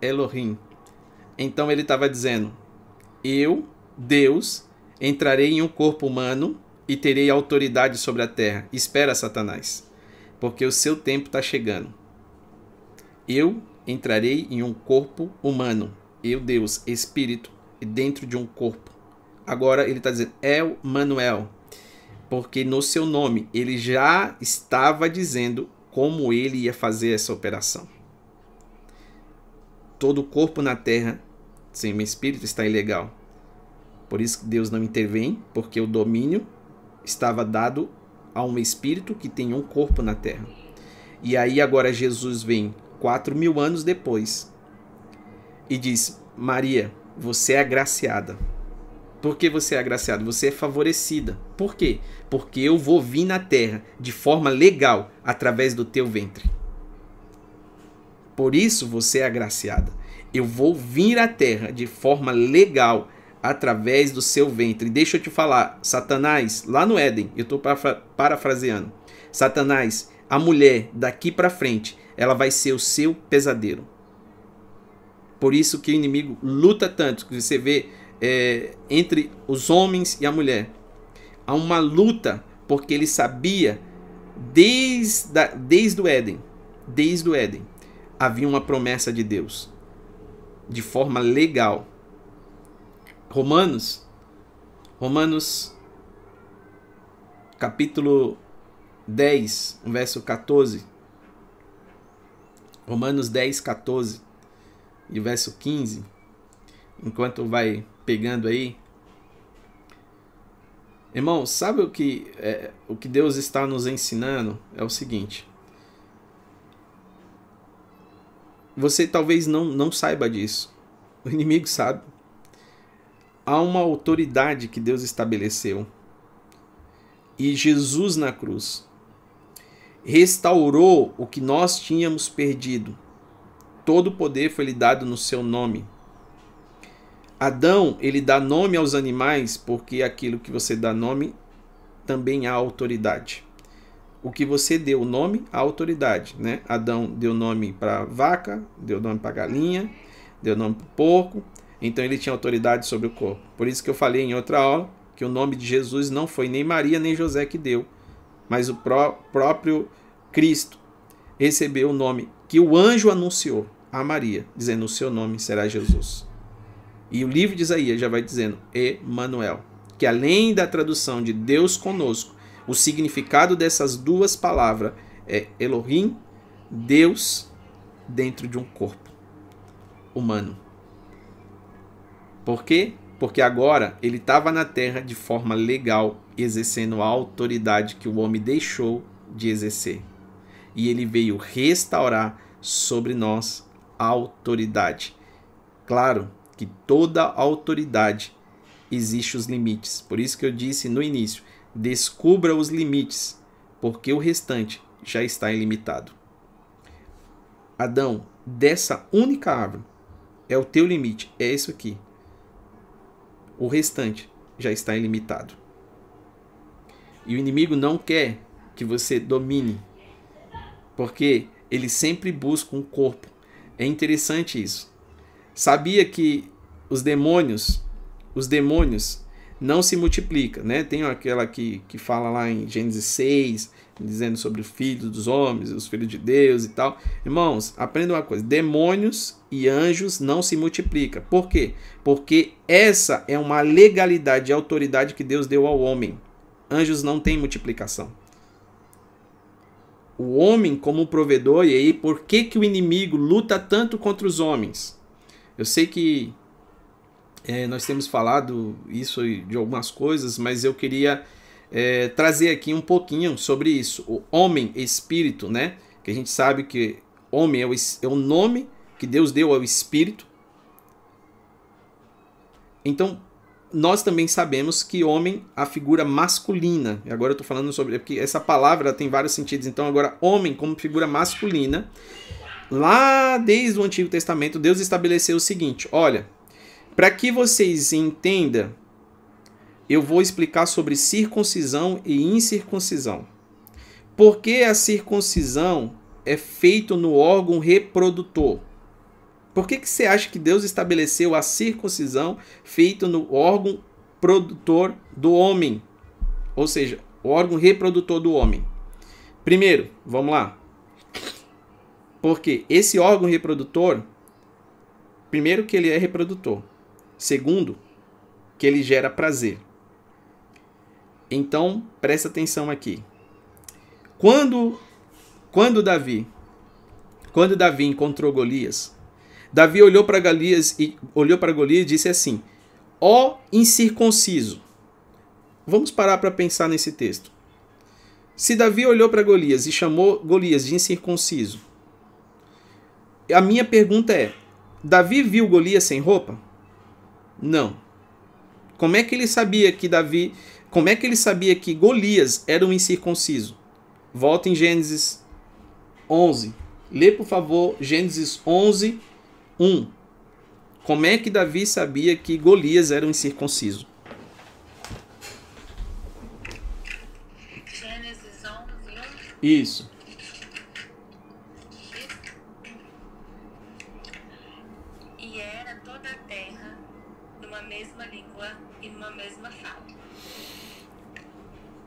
Elohim. Então ele estava dizendo: Eu, Deus, entrarei em um corpo humano e terei autoridade sobre a terra. Espera, Satanás, porque o seu tempo está chegando. Eu entrarei em um corpo humano. Eu, Deus, Espírito, dentro de um corpo. Agora ele está dizendo El Manuel, porque no seu nome ele já estava dizendo como ele ia fazer essa operação. Todo corpo na terra sem o espírito está ilegal. Por isso que Deus não intervém, porque o domínio estava dado a um espírito que tem um corpo na terra. E aí agora Jesus vem quatro mil anos depois e diz: Maria, você é agraciada. Por que você é agraciada? Você é favorecida. Por quê? Porque eu vou vir na terra de forma legal através do teu ventre. Por isso você é agraciada. Eu vou vir à terra de forma legal através do seu ventre. Deixa eu te falar, Satanás, lá no Éden, eu estou parafraseando. Satanás, a mulher daqui para frente, ela vai ser o seu pesadelo. Por isso que o inimigo luta tanto, que você vê é, entre os homens e a mulher. Há uma luta, porque ele sabia, desde, desde o Éden, desde o Éden, havia uma promessa de Deus. de forma legal. Romanos, Romanos capítulo 10, verso 14. Romanos 10, 14 e verso 15. Enquanto vai pegando aí. Irmão, sabe o que, é, o que Deus está nos ensinando? É o seguinte. Você talvez não, não saiba disso. O inimigo sabe. Há uma autoridade que Deus estabeleceu. E Jesus na cruz restaurou o que nós tínhamos perdido. Todo o poder foi lhe dado no seu nome. Adão, ele dá nome aos animais porque aquilo que você dá nome também há autoridade. O que você deu nome, há autoridade, né? Adão deu nome para vaca, deu nome para galinha, deu nome para porco, então ele tinha autoridade sobre o corpo. Por isso que eu falei em outra aula que o nome de Jesus não foi nem Maria nem José que deu, mas o pró próprio Cristo recebeu o nome que o anjo anunciou a Maria, dizendo: O seu nome será Jesus. E o livro de Isaías já vai dizendo Emanuel, que além da tradução de Deus conosco, o significado dessas duas palavras é Elohim, Deus dentro de um corpo humano. Por quê? Porque agora ele estava na terra de forma legal, exercendo a autoridade que o homem deixou de exercer. E ele veio restaurar sobre nós a autoridade. Claro, que toda autoridade existe os limites. Por isso que eu disse no início, descubra os limites, porque o restante já está ilimitado. Adão, dessa única árvore é o teu limite, é isso aqui. O restante já está ilimitado. E o inimigo não quer que você domine, porque ele sempre busca um corpo. É interessante isso. Sabia que os demônios, os demônios não se multiplicam, né? Tem aquela que, que fala lá em Gênesis 6, dizendo sobre os filhos dos homens, os filhos de Deus e tal. Irmãos, aprenda uma coisa: demônios e anjos não se multiplicam. Por quê? Porque essa é uma legalidade e autoridade que Deus deu ao homem. Anjos não têm multiplicação. O homem como provedor, e aí por que, que o inimigo luta tanto contra os homens? Eu sei que é, nós temos falado isso de algumas coisas, mas eu queria é, trazer aqui um pouquinho sobre isso. O homem espírito, né? Que a gente sabe que homem é o, é o nome que Deus deu ao espírito. Então, nós também sabemos que homem, a figura masculina, agora eu estou falando sobre. Porque essa palavra tem vários sentidos, então agora, homem como figura masculina, lá desde o Antigo Testamento, Deus estabeleceu o seguinte: olha, para que vocês entendam, eu vou explicar sobre circuncisão e incircuncisão. Porque a circuncisão é feito no órgão reprodutor. Por que, que você acha que Deus estabeleceu a circuncisão feita no órgão produtor do homem? Ou seja, o órgão reprodutor do homem. Primeiro, vamos lá. Porque esse órgão reprodutor, primeiro que ele é reprodutor. Segundo, que ele gera prazer. Então, presta atenção aqui. Quando quando Davi quando Davi encontrou Golias, Davi olhou para Golias e olhou para Golias e disse assim: "Ó incircunciso". Vamos parar para pensar nesse texto. Se Davi olhou para Golias e chamou Golias de incircunciso, a minha pergunta é: Davi viu Golias sem roupa? Não. Como é que ele sabia que Davi, como é que ele sabia que Golias era um incircunciso? Volta em Gênesis 11. Lê, por favor, Gênesis 11, 1. Como é que Davi sabia que Golias era um incircunciso? Gênesis 11, 1. Isso.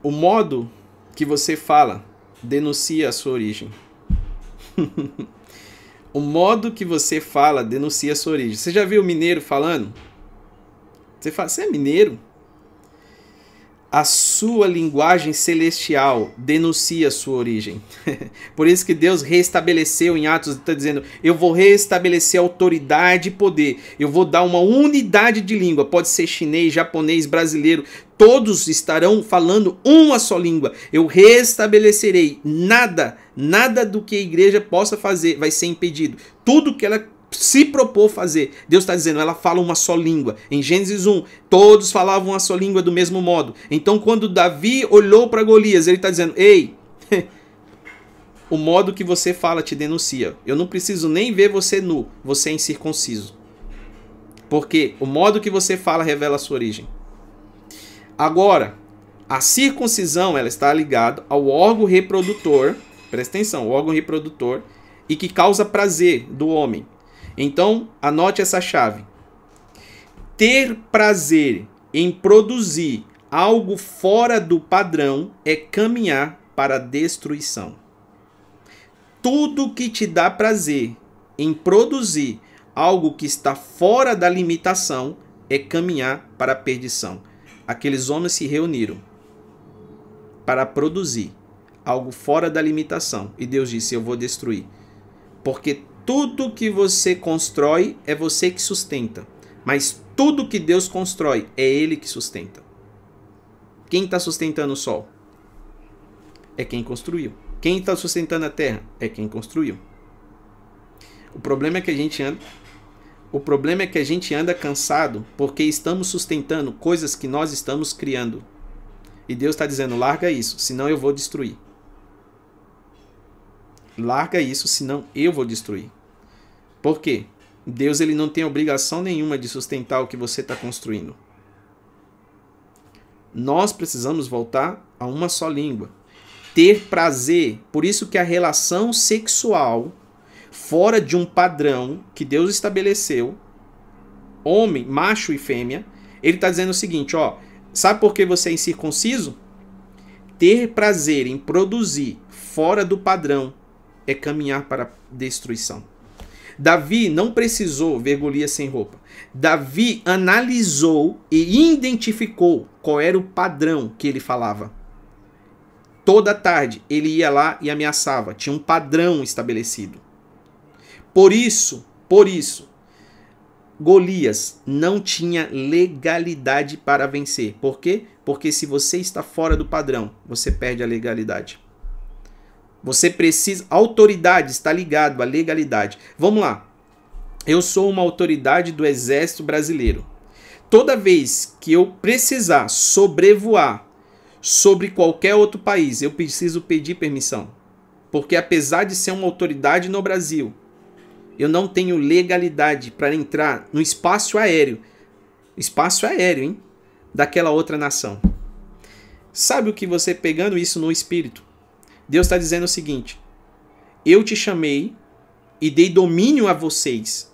O modo que você fala denuncia a sua origem. O modo que você fala denuncia a sua origem. Você já viu o mineiro falando? Você fala, você é mineiro? a sua linguagem celestial denuncia a sua origem. Por isso que Deus restabeleceu em Atos, está dizendo: eu vou restabelecer autoridade e poder, eu vou dar uma unidade de língua, pode ser chinês, japonês, brasileiro, todos estarão falando uma só língua. Eu restabelecerei nada, nada do que a igreja possa fazer vai ser impedido. Tudo que ela se propor fazer. Deus está dizendo, ela fala uma só língua. Em Gênesis 1, todos falavam uma só língua do mesmo modo. Então, quando Davi olhou para Golias, ele está dizendo: Ei, o modo que você fala te denuncia. Eu não preciso nem ver você nu, você é incircunciso. Porque o modo que você fala revela a sua origem. Agora, a circuncisão ela está ligada ao órgão reprodutor, presta atenção, o órgão reprodutor, e que causa prazer do homem. Então, anote essa chave. Ter prazer em produzir algo fora do padrão é caminhar para a destruição. Tudo que te dá prazer em produzir algo que está fora da limitação é caminhar para a perdição. Aqueles homens se reuniram para produzir algo fora da limitação e Deus disse: Eu vou destruir. Porque tudo que você constrói é você que sustenta. Mas tudo que Deus constrói é Ele que sustenta. Quem está sustentando o sol? É quem construiu. Quem está sustentando a terra? É quem construiu. O problema é que a gente anda. O problema é que a gente anda cansado porque estamos sustentando coisas que nós estamos criando. E Deus está dizendo: larga isso, senão eu vou destruir. Larga isso, senão eu vou destruir. Por quê? Deus ele não tem obrigação nenhuma de sustentar o que você está construindo. Nós precisamos voltar a uma só língua. Ter prazer. Por isso que a relação sexual, fora de um padrão que Deus estabeleceu, homem, macho e fêmea, ele está dizendo o seguinte, ó, sabe por que você é incircunciso? Ter prazer em produzir fora do padrão é caminhar para destruição. Davi não precisou ver Golias sem roupa. Davi analisou e identificou qual era o padrão que ele falava. Toda tarde ele ia lá e ameaçava, tinha um padrão estabelecido. Por isso, por isso, Golias não tinha legalidade para vencer. Por quê? Porque se você está fora do padrão, você perde a legalidade. Você precisa. Autoridade está ligado à legalidade. Vamos lá. Eu sou uma autoridade do Exército Brasileiro. Toda vez que eu precisar sobrevoar sobre qualquer outro país, eu preciso pedir permissão. Porque apesar de ser uma autoridade no Brasil, eu não tenho legalidade para entrar no espaço aéreo. Espaço aéreo, hein? Daquela outra nação. Sabe o que você pegando isso no espírito? Deus está dizendo o seguinte: Eu te chamei e dei domínio a vocês.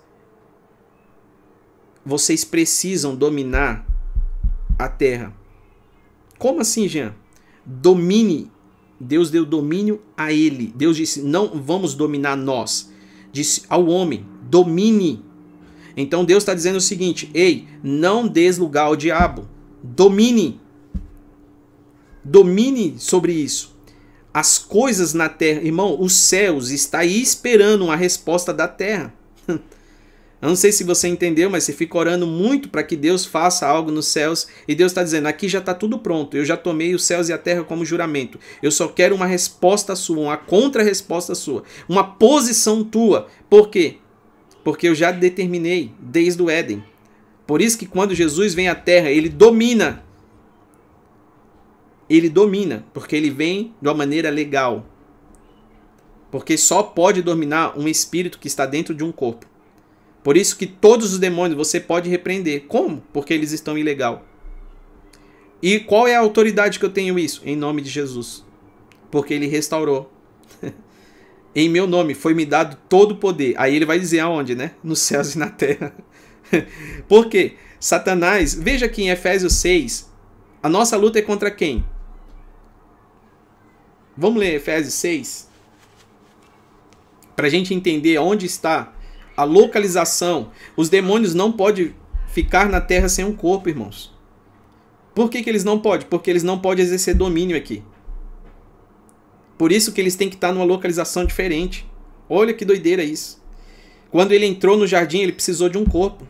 Vocês precisam dominar a terra. Como assim, Jean? Domine. Deus deu domínio a ele. Deus disse: Não vamos dominar nós. Disse ao homem: Domine. Então Deus está dizendo o seguinte: Ei, não des lugar ao diabo. Domine. Domine sobre isso as coisas na terra, irmão, os céus está aí esperando uma resposta da terra. Eu não sei se você entendeu, mas você fica orando muito para que Deus faça algo nos céus e Deus está dizendo: aqui já está tudo pronto, eu já tomei os céus e a terra como juramento. Eu só quero uma resposta sua, uma contra-resposta sua, uma posição tua. Por quê? Porque eu já determinei desde o Éden. Por isso que quando Jesus vem à terra, ele domina ele domina, porque ele vem de uma maneira legal. Porque só pode dominar um espírito que está dentro de um corpo. Por isso que todos os demônios você pode repreender. Como? Porque eles estão ilegal. E qual é a autoridade que eu tenho isso? Em nome de Jesus. Porque ele restaurou. em meu nome foi me dado todo o poder. Aí ele vai dizer aonde, né? Nos céus e na terra. Por quê? Satanás, veja aqui em Efésios 6, a nossa luta é contra quem? Vamos ler Efésios 6? Para a gente entender onde está a localização. Os demônios não podem ficar na terra sem um corpo, irmãos. Por que, que eles não podem? Porque eles não podem exercer domínio aqui. Por isso que eles têm que estar numa localização diferente. Olha que doideira isso. Quando ele entrou no jardim, ele precisou de um corpo.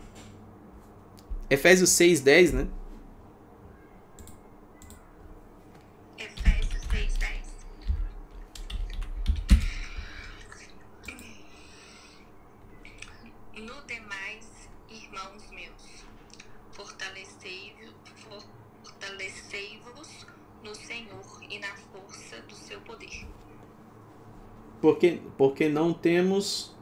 Efésios 6, 10, né? Efésios 6, 10. No demais, irmãos meus, fortalecei-vos fortalecei-vos no Senhor e na força do seu poder. Porque, porque não temos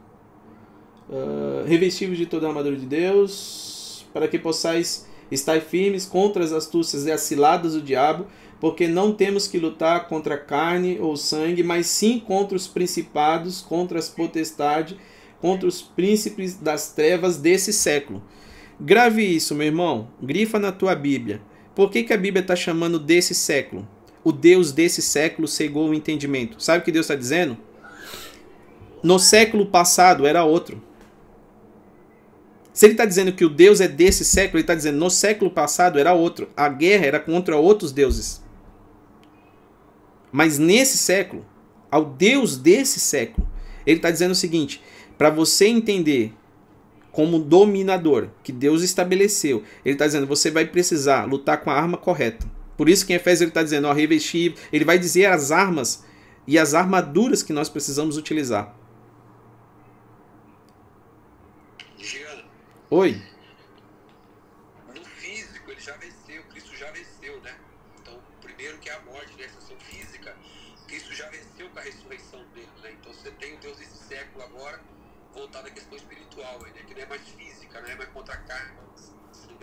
uh, revestidos de toda a armadura de Deus, para que possais estar firmes contra as astúcias e as ciladas do diabo, porque não temos que lutar contra carne ou sangue, mas sim contra os principados, contra as potestades, contra os príncipes das trevas desse século. Grave isso, meu irmão. Grifa na tua Bíblia. Por que, que a Bíblia está chamando desse século? O Deus desse século cegou o entendimento. Sabe o que Deus está dizendo? No século passado era outro. Se ele está dizendo que o Deus é desse século, ele está dizendo no século passado era outro. A guerra era contra outros deuses. Mas nesse século, ao Deus desse século, ele está dizendo o seguinte: para você entender como dominador que Deus estabeleceu, ele está dizendo você vai precisar lutar com a arma correta. Por isso que em Efésios ele está dizendo, ó, revestir, ele vai dizer as armas e as armaduras que nós precisamos utilizar. Jean, Oi. no físico ele já venceu, Cristo já venceu, né? Então, primeiro que é a morte, né? Essa física, Cristo já venceu com a ressurreição dele, né? Então você tem o Deus desse século agora voltado à questão espiritual, né? Que não é mais física, não é mais contra a carne. Sim,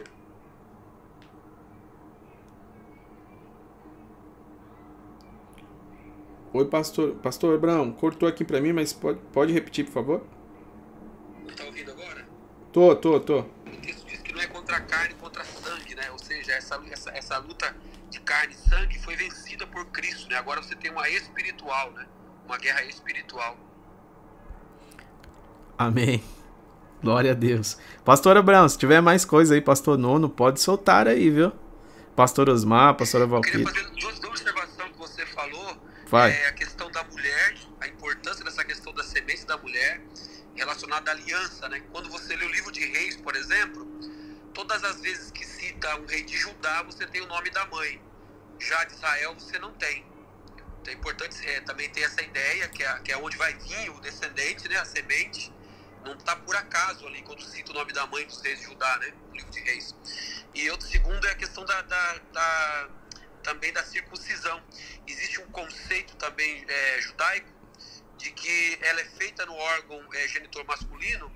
Oi, pastor. Pastor Abraão, cortou aqui para mim, mas pode, pode repetir, por favor? Tô, tô, tô. O texto diz que não é contra a carne, contra sangue, né? Ou seja, essa, essa, essa luta de carne e sangue foi vencida por Cristo, né? Agora você tem uma espiritual, né? Uma guerra espiritual. Amém. Glória a Deus. Pastor Abraão, se tiver mais coisa aí, pastor Nono, pode soltar aí, viu? Pastor Osmar, pastora Eu queria Valquíria. fazer duas, duas observações que você falou. Vai. É a questão da mulher, a importância dessa questão da semente da mulher relacionada à aliança, né? Quando você lê o livro de Reis, por exemplo, todas as vezes que cita um rei de Judá, você tem o nome da mãe. Já de Israel, você não tem. Então é importante é, também ter essa ideia, que é, que é onde vai vir o descendente, né? A semente. Não está por acaso ali quando cita o nome da mãe dos reis de Judá, né? No livro de Reis. E outro segundo é a questão da, da- da- também da circuncisão. Existe um conceito também é, judaico de que ela é feita no órgão é, genitor masculino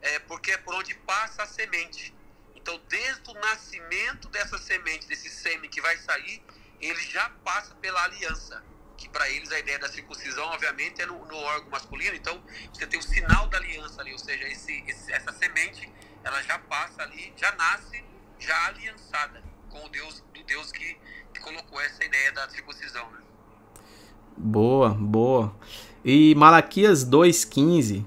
é, porque é por onde passa a semente. Então, desde o nascimento dessa semente, desse sêmen que vai sair, ele já passa pela aliança. Que para eles a ideia da circuncisão, obviamente, é no, no órgão masculino. Então, você tem o sinal da aliança ali, ou seja, esse, esse- essa semente, ela já passa ali, já nasce, já aliançada com o Deus, do Deus que, que colocou essa ideia da circuncisão. Né? Boa, boa. E Malaquias 2,15,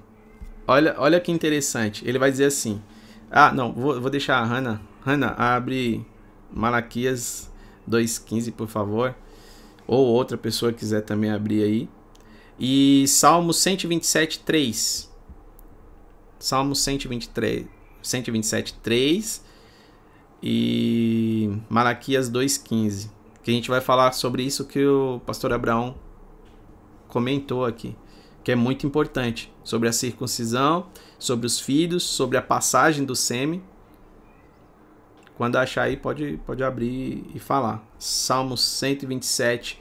olha, olha que interessante. Ele vai dizer assim: Ah, não, vou, vou deixar a Hannah. Hannah, abre Malaquias 2,15, por favor. Ou outra pessoa quiser também abrir aí. E Salmo 127, 3. Salmo 123, 127, 3. E Malaquias 2,15. Que a gente vai falar sobre isso que o pastor Abraão comentou aqui, que é muito importante, sobre a circuncisão, sobre os filhos, sobre a passagem do sêmen. Quando achar aí, pode, pode abrir e falar. Salmos 127,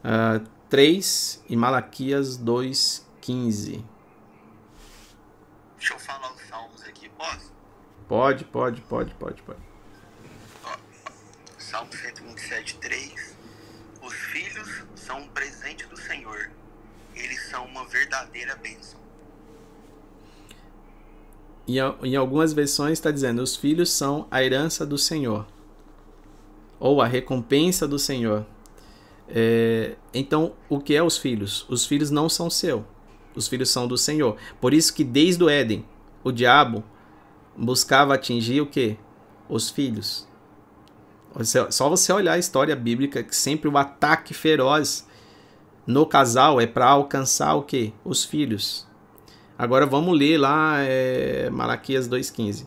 uh, 3 e Malaquias 2, 15. Deixa eu falar os salmos aqui, posso? Pode, pode, pode, pode, pode. Salmo 127, 3. Os filhos são um presente Senhor. Eles são uma verdadeira bênção. Al- em algumas versões está dizendo: os filhos são a herança do Senhor, ou a recompensa do Senhor. É, então, o que é os filhos? Os filhos não são seu. Os filhos são do Senhor. Por isso que desde o Éden, o diabo buscava atingir o quê? Os filhos. Só você olhar a história bíblica que sempre o ataque feroz no casal é para alcançar o quê? Os filhos. Agora vamos ler lá é, Malaquias 2,15.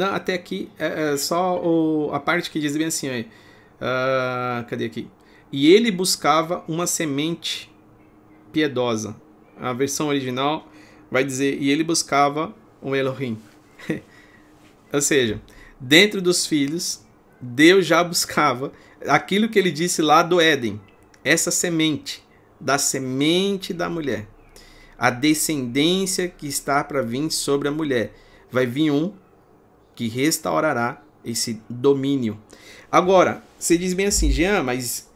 Não, até aqui é, é só o, a parte que diz bem assim, aí. Uh, cadê aqui? E ele buscava uma semente piedosa. A versão original vai dizer, e ele buscava um Elohim. Ou seja, dentro dos filhos, Deus já buscava aquilo que ele disse lá do Éden, essa semente, da semente da mulher, a descendência que está para vir sobre a mulher. Vai vir um que restaurará esse domínio. Agora, você diz bem assim, Jean, mas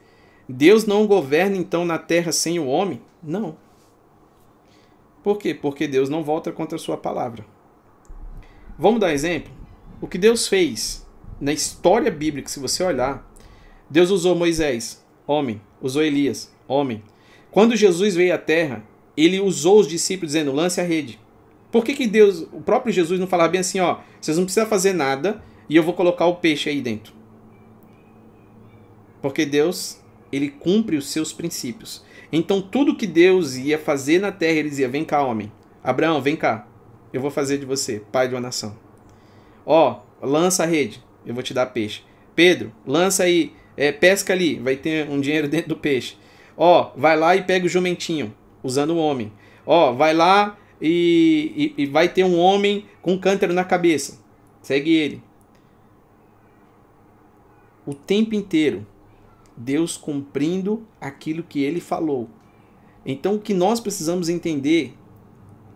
Deus não governa então na terra sem o homem? Não. Por quê? Porque Deus não volta contra a sua palavra. Vamos dar exemplo? O que Deus fez na história bíblica, se você olhar, Deus usou Moisés, homem, usou Elias, homem. Quando Jesus veio à terra, ele usou os discípulos dizendo: lance a rede. Por que, que Deus, o próprio Jesus, não falava bem assim: ó, vocês não precisam fazer nada e eu vou colocar o peixe aí dentro? Porque Deus, ele cumpre os seus princípios. Então, tudo que Deus ia fazer na terra, ele dizia: vem cá, homem. Abraão, vem cá. Eu vou fazer de você pai de uma nação. Ó, lança a rede, eu vou te dar peixe. Pedro, lança aí, é, pesca ali, vai ter um dinheiro dentro do peixe. Ó, vai lá e pega o jumentinho, usando o homem. Ó, vai lá e, e, e vai ter um homem com um cântaro na cabeça. Segue ele. O tempo inteiro, Deus cumprindo aquilo que ele falou. Então, o que nós precisamos entender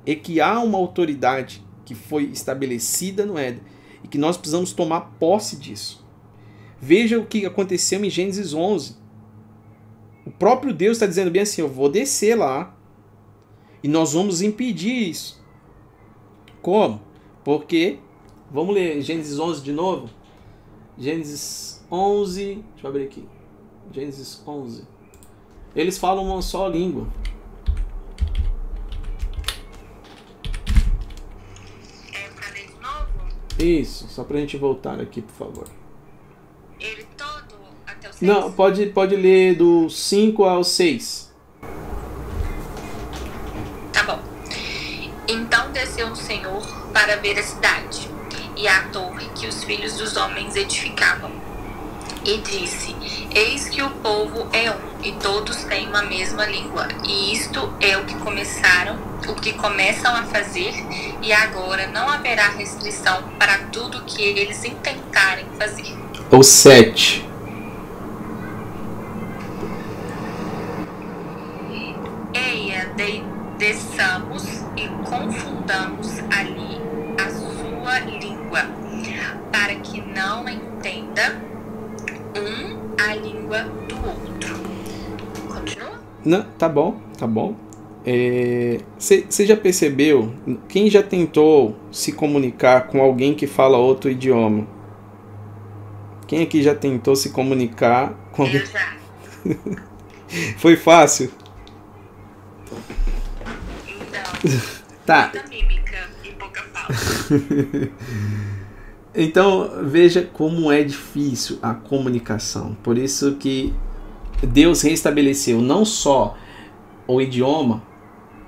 é que há uma autoridade que foi estabelecida no Éden e que nós precisamos tomar posse disso. Veja o que aconteceu em Gênesis 11. O próprio Deus está dizendo bem assim: eu vou descer lá e nós vamos impedir isso. Como? Porque, vamos ler Gênesis 11 de novo? Gênesis 11, deixa eu abrir aqui. Gênesis 11. Eles falam uma só língua. Isso, só pra gente voltar aqui, por favor. Ele todo até o 6? Não, pode, pode ler do 5 ao 6. Então desceu o Senhor para ver a cidade e a torre que os filhos dos homens edificavam. E disse: Eis que o povo é um, e todos têm uma mesma língua. E isto é o que começaram o que começam a fazer e agora não haverá restrição para tudo que eles intentarem fazer. O 7. Eia, de, desçamos e confundamos ali a sua língua, para que não entenda um a língua do outro. Continua? Não, tá bom, tá bom. Você é, já percebeu? Quem já tentou se comunicar com alguém que fala outro idioma? Quem aqui já tentou se comunicar com alguém? Foi fácil? Tá. Muita mímica e pouca fala. então veja como é difícil a comunicação. Por isso que Deus restabeleceu não só o idioma,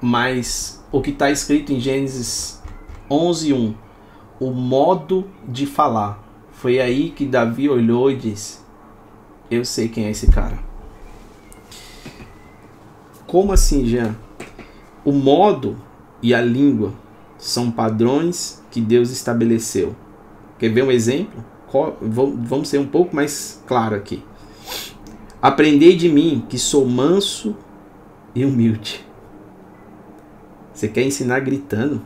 mas o que está escrito em Gênesis 11:1, o modo de falar. Foi aí que Davi olhou e disse: Eu sei quem é esse cara. Como assim, Jean? O modo e a língua são padrões que Deus estabeleceu. Quer ver um exemplo? Vamos ser um pouco mais claro aqui. Aprendei de mim que sou manso e humilde Você quer ensinar gritando?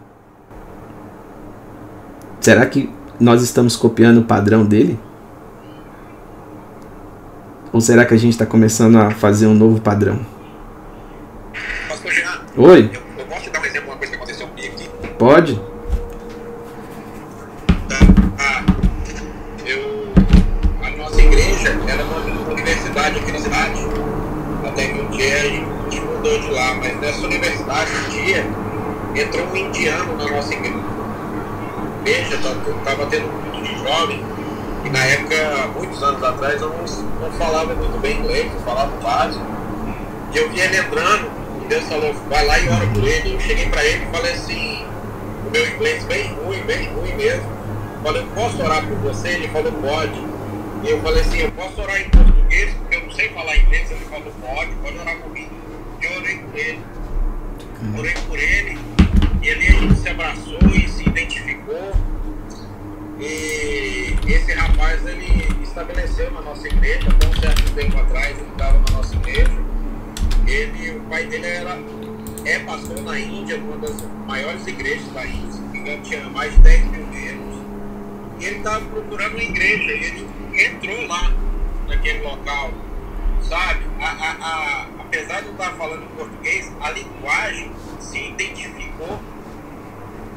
Será que nós estamos copiando o padrão dele? Ou será que a gente está começando a fazer um novo padrão? Oi? eu, eu posso te dar um exemplo de uma coisa que aconteceu comigo aqui? Pode? Tá? Ah, eu, a nossa igreja era uma universidade aqui na cidade. Até que um dia a gente mudou de lá, mas nessa universidade, um dia, entrou um indiano na nossa igreja. Veja, estava tendo um culto de jovem, e na época, muitos anos atrás, eu não, não falava muito bem inglês, eu falava básico. E eu vi ele entrando, Deus falou, vai lá e ora por ele. Eu cheguei para ele e falei assim, o meu inglês bem ruim, bem ruim mesmo. Falei, posso orar por você? Ele falou, pode. E eu falei assim, eu posso orar em português, porque eu não sei falar inglês. Ele falou, pode, pode orar por mim. E eu orei por ele. Orei por ele. E ali a gente se abraçou e se identificou. E esse rapaz, ele estabeleceu na nossa igreja, até um certo tempo atrás, ele estava na nossa igreja. Ele, o pai dele era, é pastor na Índia, uma das maiores igrejas da Índia, engano, tinha mais de 10 mil membros. E ele estava procurando uma igreja, e ele entrou lá, naquele local, sabe? A, a, a, apesar de eu estar falando português, a linguagem se identificou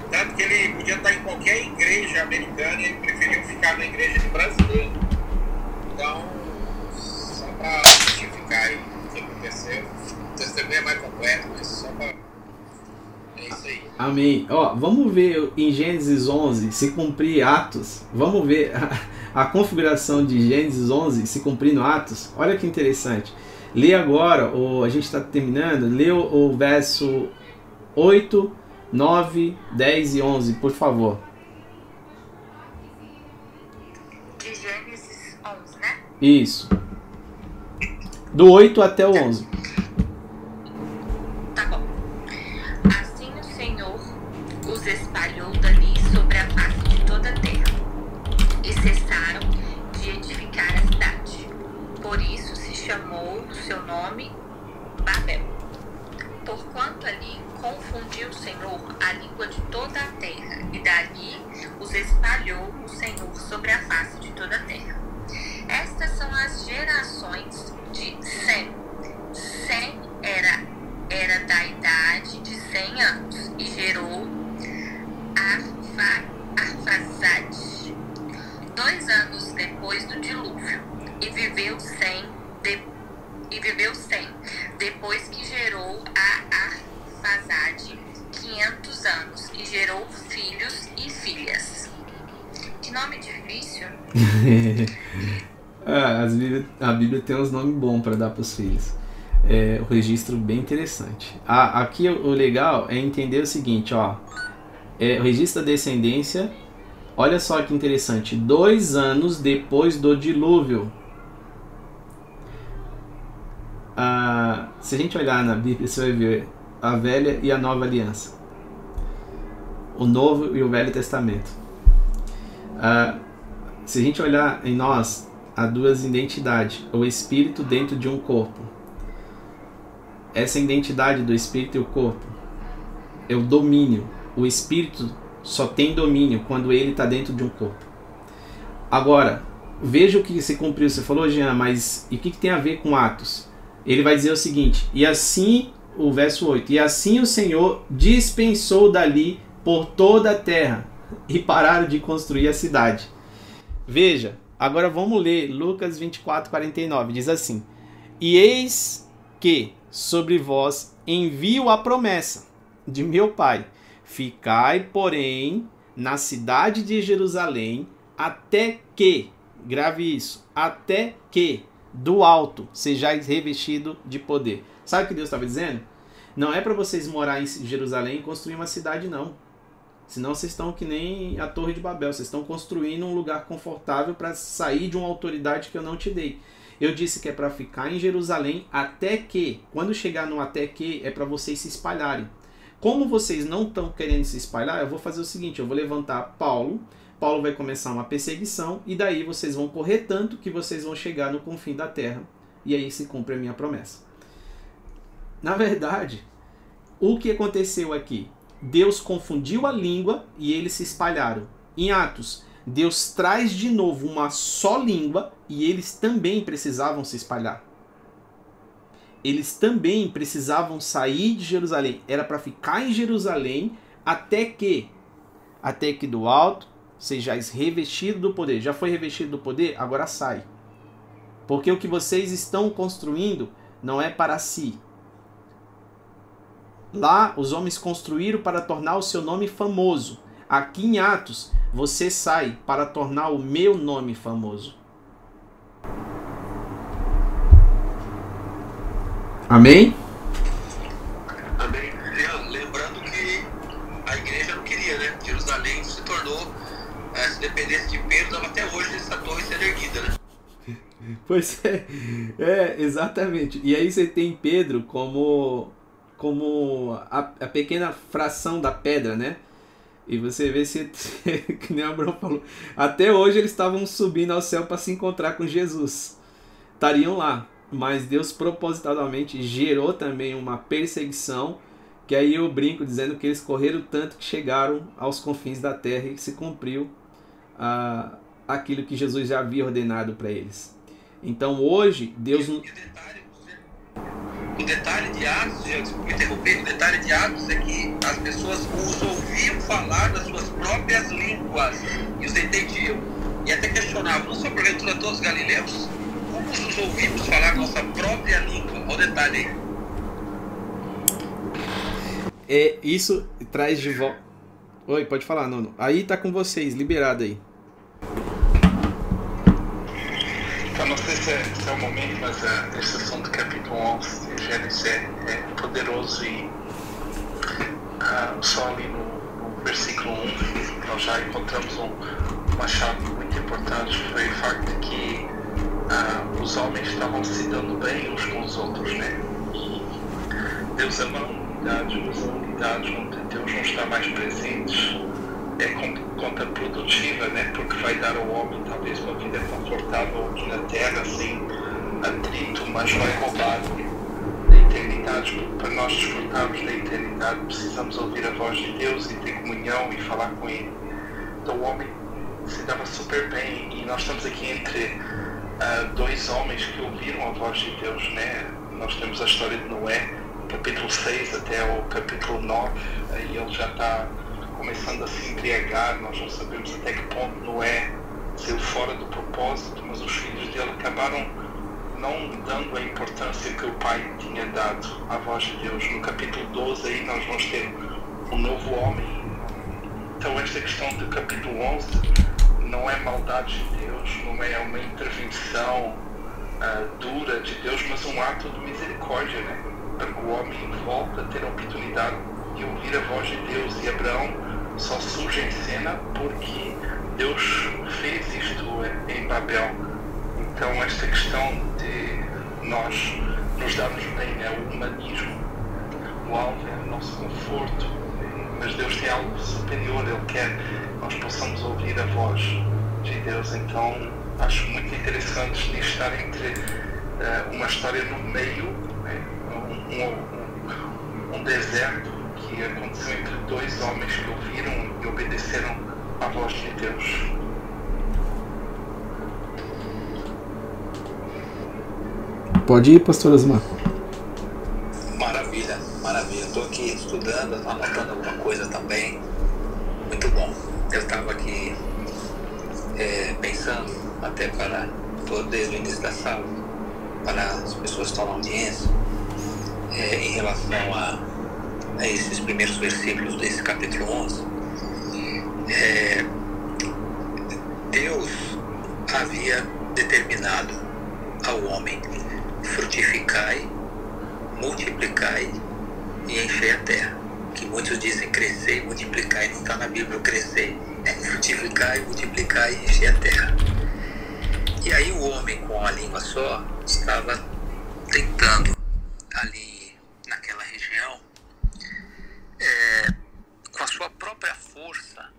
tanto que ele podia estar em qualquer igreja americana e ele preferiu ficar na igreja de brasileiro. Então, só para justificar aí que aconteceu. O testemunho é mais completo, mas só para. É isso aí. Amém. Ó, vamos ver em Gênesis 11 se cumprir Atos. Vamos ver a, a configuração de Gênesis 11 se cumprir no Atos. Olha que interessante. Lê agora, o, a gente está terminando, lê o, o verso 8 9, 10 e 11, por favor. De Gênesis 11, né? Isso. Do 8 até o 11. Tá bom. Assim o Senhor os espalhou dali sobre a face de toda a terra, e cessaram de edificar a cidade. Por isso se chamou o seu nome Babel. Porquanto ali confundiu o Senhor a língua de toda a terra, e dali os espalhou o Senhor sobre a face de toda a terra. Estas são as gerações de 100. A Bíblia tem uns nomes bons para dar para os filhos. É um registro bem interessante. Aqui o legal é entender o seguinte, ó. É, registro da descendência. Olha só que interessante. Dois anos depois do dilúvio. Ah, se a gente olhar na Bíblia, você vai ver a velha e a nova aliança. O Novo e o Velho Testamento. Se a gente olhar em nós, há duas identidades: o espírito dentro de um corpo. Essa identidade do espírito e o corpo é o domínio. O espírito só tem domínio quando ele está dentro de um corpo. Agora, veja o que se cumpriu. Você falou, Jean, mas e o que, que tem a ver com Atos? Ele vai dizer o seguinte: e assim, o verso 8: e assim o Senhor dispensou dali por toda a terra e pararam de construir a cidade. Veja, agora vamos ler Lucas 24, 49. Diz assim: E eis que sobre vós envio a promessa de meu Pai. Ficai, porém, na cidade de Jerusalém, até que, grave isso, até que do alto sejais revestido de poder. Sabe o que Deus estava dizendo? Não é para vocês morar em Jerusalém e construir uma cidade, não. Senão vocês estão que nem a Torre de Babel. Vocês estão construindo um lugar confortável para sair de uma autoridade que eu não te dei. Eu disse que é para ficar em Jerusalém até que, quando chegar no até que, é para vocês se espalharem. Como vocês não estão querendo se espalhar, eu vou fazer o seguinte: eu vou levantar Paulo. Paulo vai começar uma perseguição e daí vocês vão correr tanto que vocês vão chegar no confim da terra. E aí se cumpre a minha promessa. Na verdade, o que aconteceu aqui? Deus confundiu a língua e eles se espalharam. Em Atos, Deus traz de novo uma só língua e eles também precisavam se espalhar. Eles também precisavam sair de Jerusalém. Era para ficar em Jerusalém até que até que do alto sejais revestido do poder. Já foi revestido do poder? Agora sai. Porque o que vocês estão construindo não é para si. Lá os homens construíram para tornar o seu nome famoso. Aqui em Atos, você sai para tornar o meu nome famoso. Amém? Amém. Lembrando que a igreja não queria, né? Jerusalém se tornou, eh, se dependesse de Pedro, até hoje essa torre ser erguida, né? Pois é, é, exatamente. E aí você tem Pedro como como a, a pequena fração da pedra, né? E você vê se, que nem o Abraão falou, até hoje eles estavam subindo ao céu para se encontrar com Jesus. Estariam lá, mas Deus propositadamente gerou também uma perseguição, que aí eu brinco dizendo que eles correram tanto que chegaram aos confins da terra e se cumpriu ah, aquilo que Jesus já havia ordenado para eles. Então hoje, Deus. Detalhe, o detalhe de Atos, desculpa interromper, o detalhe de Atos é que as pessoas os ouviam falar nas suas próprias línguas e os entendiam. E até questionavam, não são porventura todos galileus? Como os ouvimos falar nossa própria língua? Olha o detalhe aí. É, isso traz de volta. Oi, pode falar, Nono. Aí tá com vocês, liberado aí. Então, não sei se é, se é o momento, mas a uh, esse do capítulo 11 de Gênesis é, é poderoso e uh, só ali no, no, versículo 1 nós já encontramos um, uma chave muito importante, foi o facto de que uh, os homens estavam se dando bem uns com os outros, né? E Deus ama a unidade, mas a unidade onde Deus não está mais presente é contraprodutiva, né? Porque vai dar ao homem talvez uma vida confortável aqui na Terra, sem atrito, mas vai roubar da eternidade. Para nós desfrutarmos da eternidade, precisamos ouvir a voz de Deus e ter comunhão e falar com Ele. Então o homem se dava super bem e nós estamos aqui entre uh, dois homens que ouviram a voz de Deus, né? Nós temos a história de Noé, capítulo 6 até o capítulo 9, aí ele já está começando a se embriagar, nós não sabemos até que ponto Noé saiu fora do propósito, mas os filhos dele acabaram não dando a importância que o pai tinha dado à voz de Deus. No capítulo 12 aí nós vamos ter um novo homem. Então esta questão do capítulo 11 não é maldade de Deus, não é uma intervenção uh, dura de Deus, mas um ato de misericórdia, né? Para que o homem volte a ter a oportunidade de ouvir a voz de Deus. E Abraão só surge em cena porque Deus fez isto em Babel. Então esta questão de nós nos darmos bem é o humanismo, o alvo é o nosso conforto, mas Deus tem algo superior, Ele quer que nós possamos ouvir a voz de Deus. Então acho muito interessante de estar entre uh, uma história no meio, né? um, um, um deserto que aconteceu entre dois homens que ouviram e obedeceram à voz de Deus. Pode ir, pastor Osmar. Maravilha, maravilha. Estou aqui estudando, anotando alguma coisa também. Muito bom. Eu estava aqui é, pensando, até para todo desde o início da sala, para as pessoas que estão na audiência, é, em relação a a esses primeiros versículos desse capítulo 11, é, Deus havia determinado ao homem frutificai, multiplicai e enchei a terra. Que muitos dizem crescer e multiplicar, e não está na Bíblia crescer, é frutificar e multiplicar e encher a terra. E aí o homem com a língua só estava tentando ali é, com a sua própria força,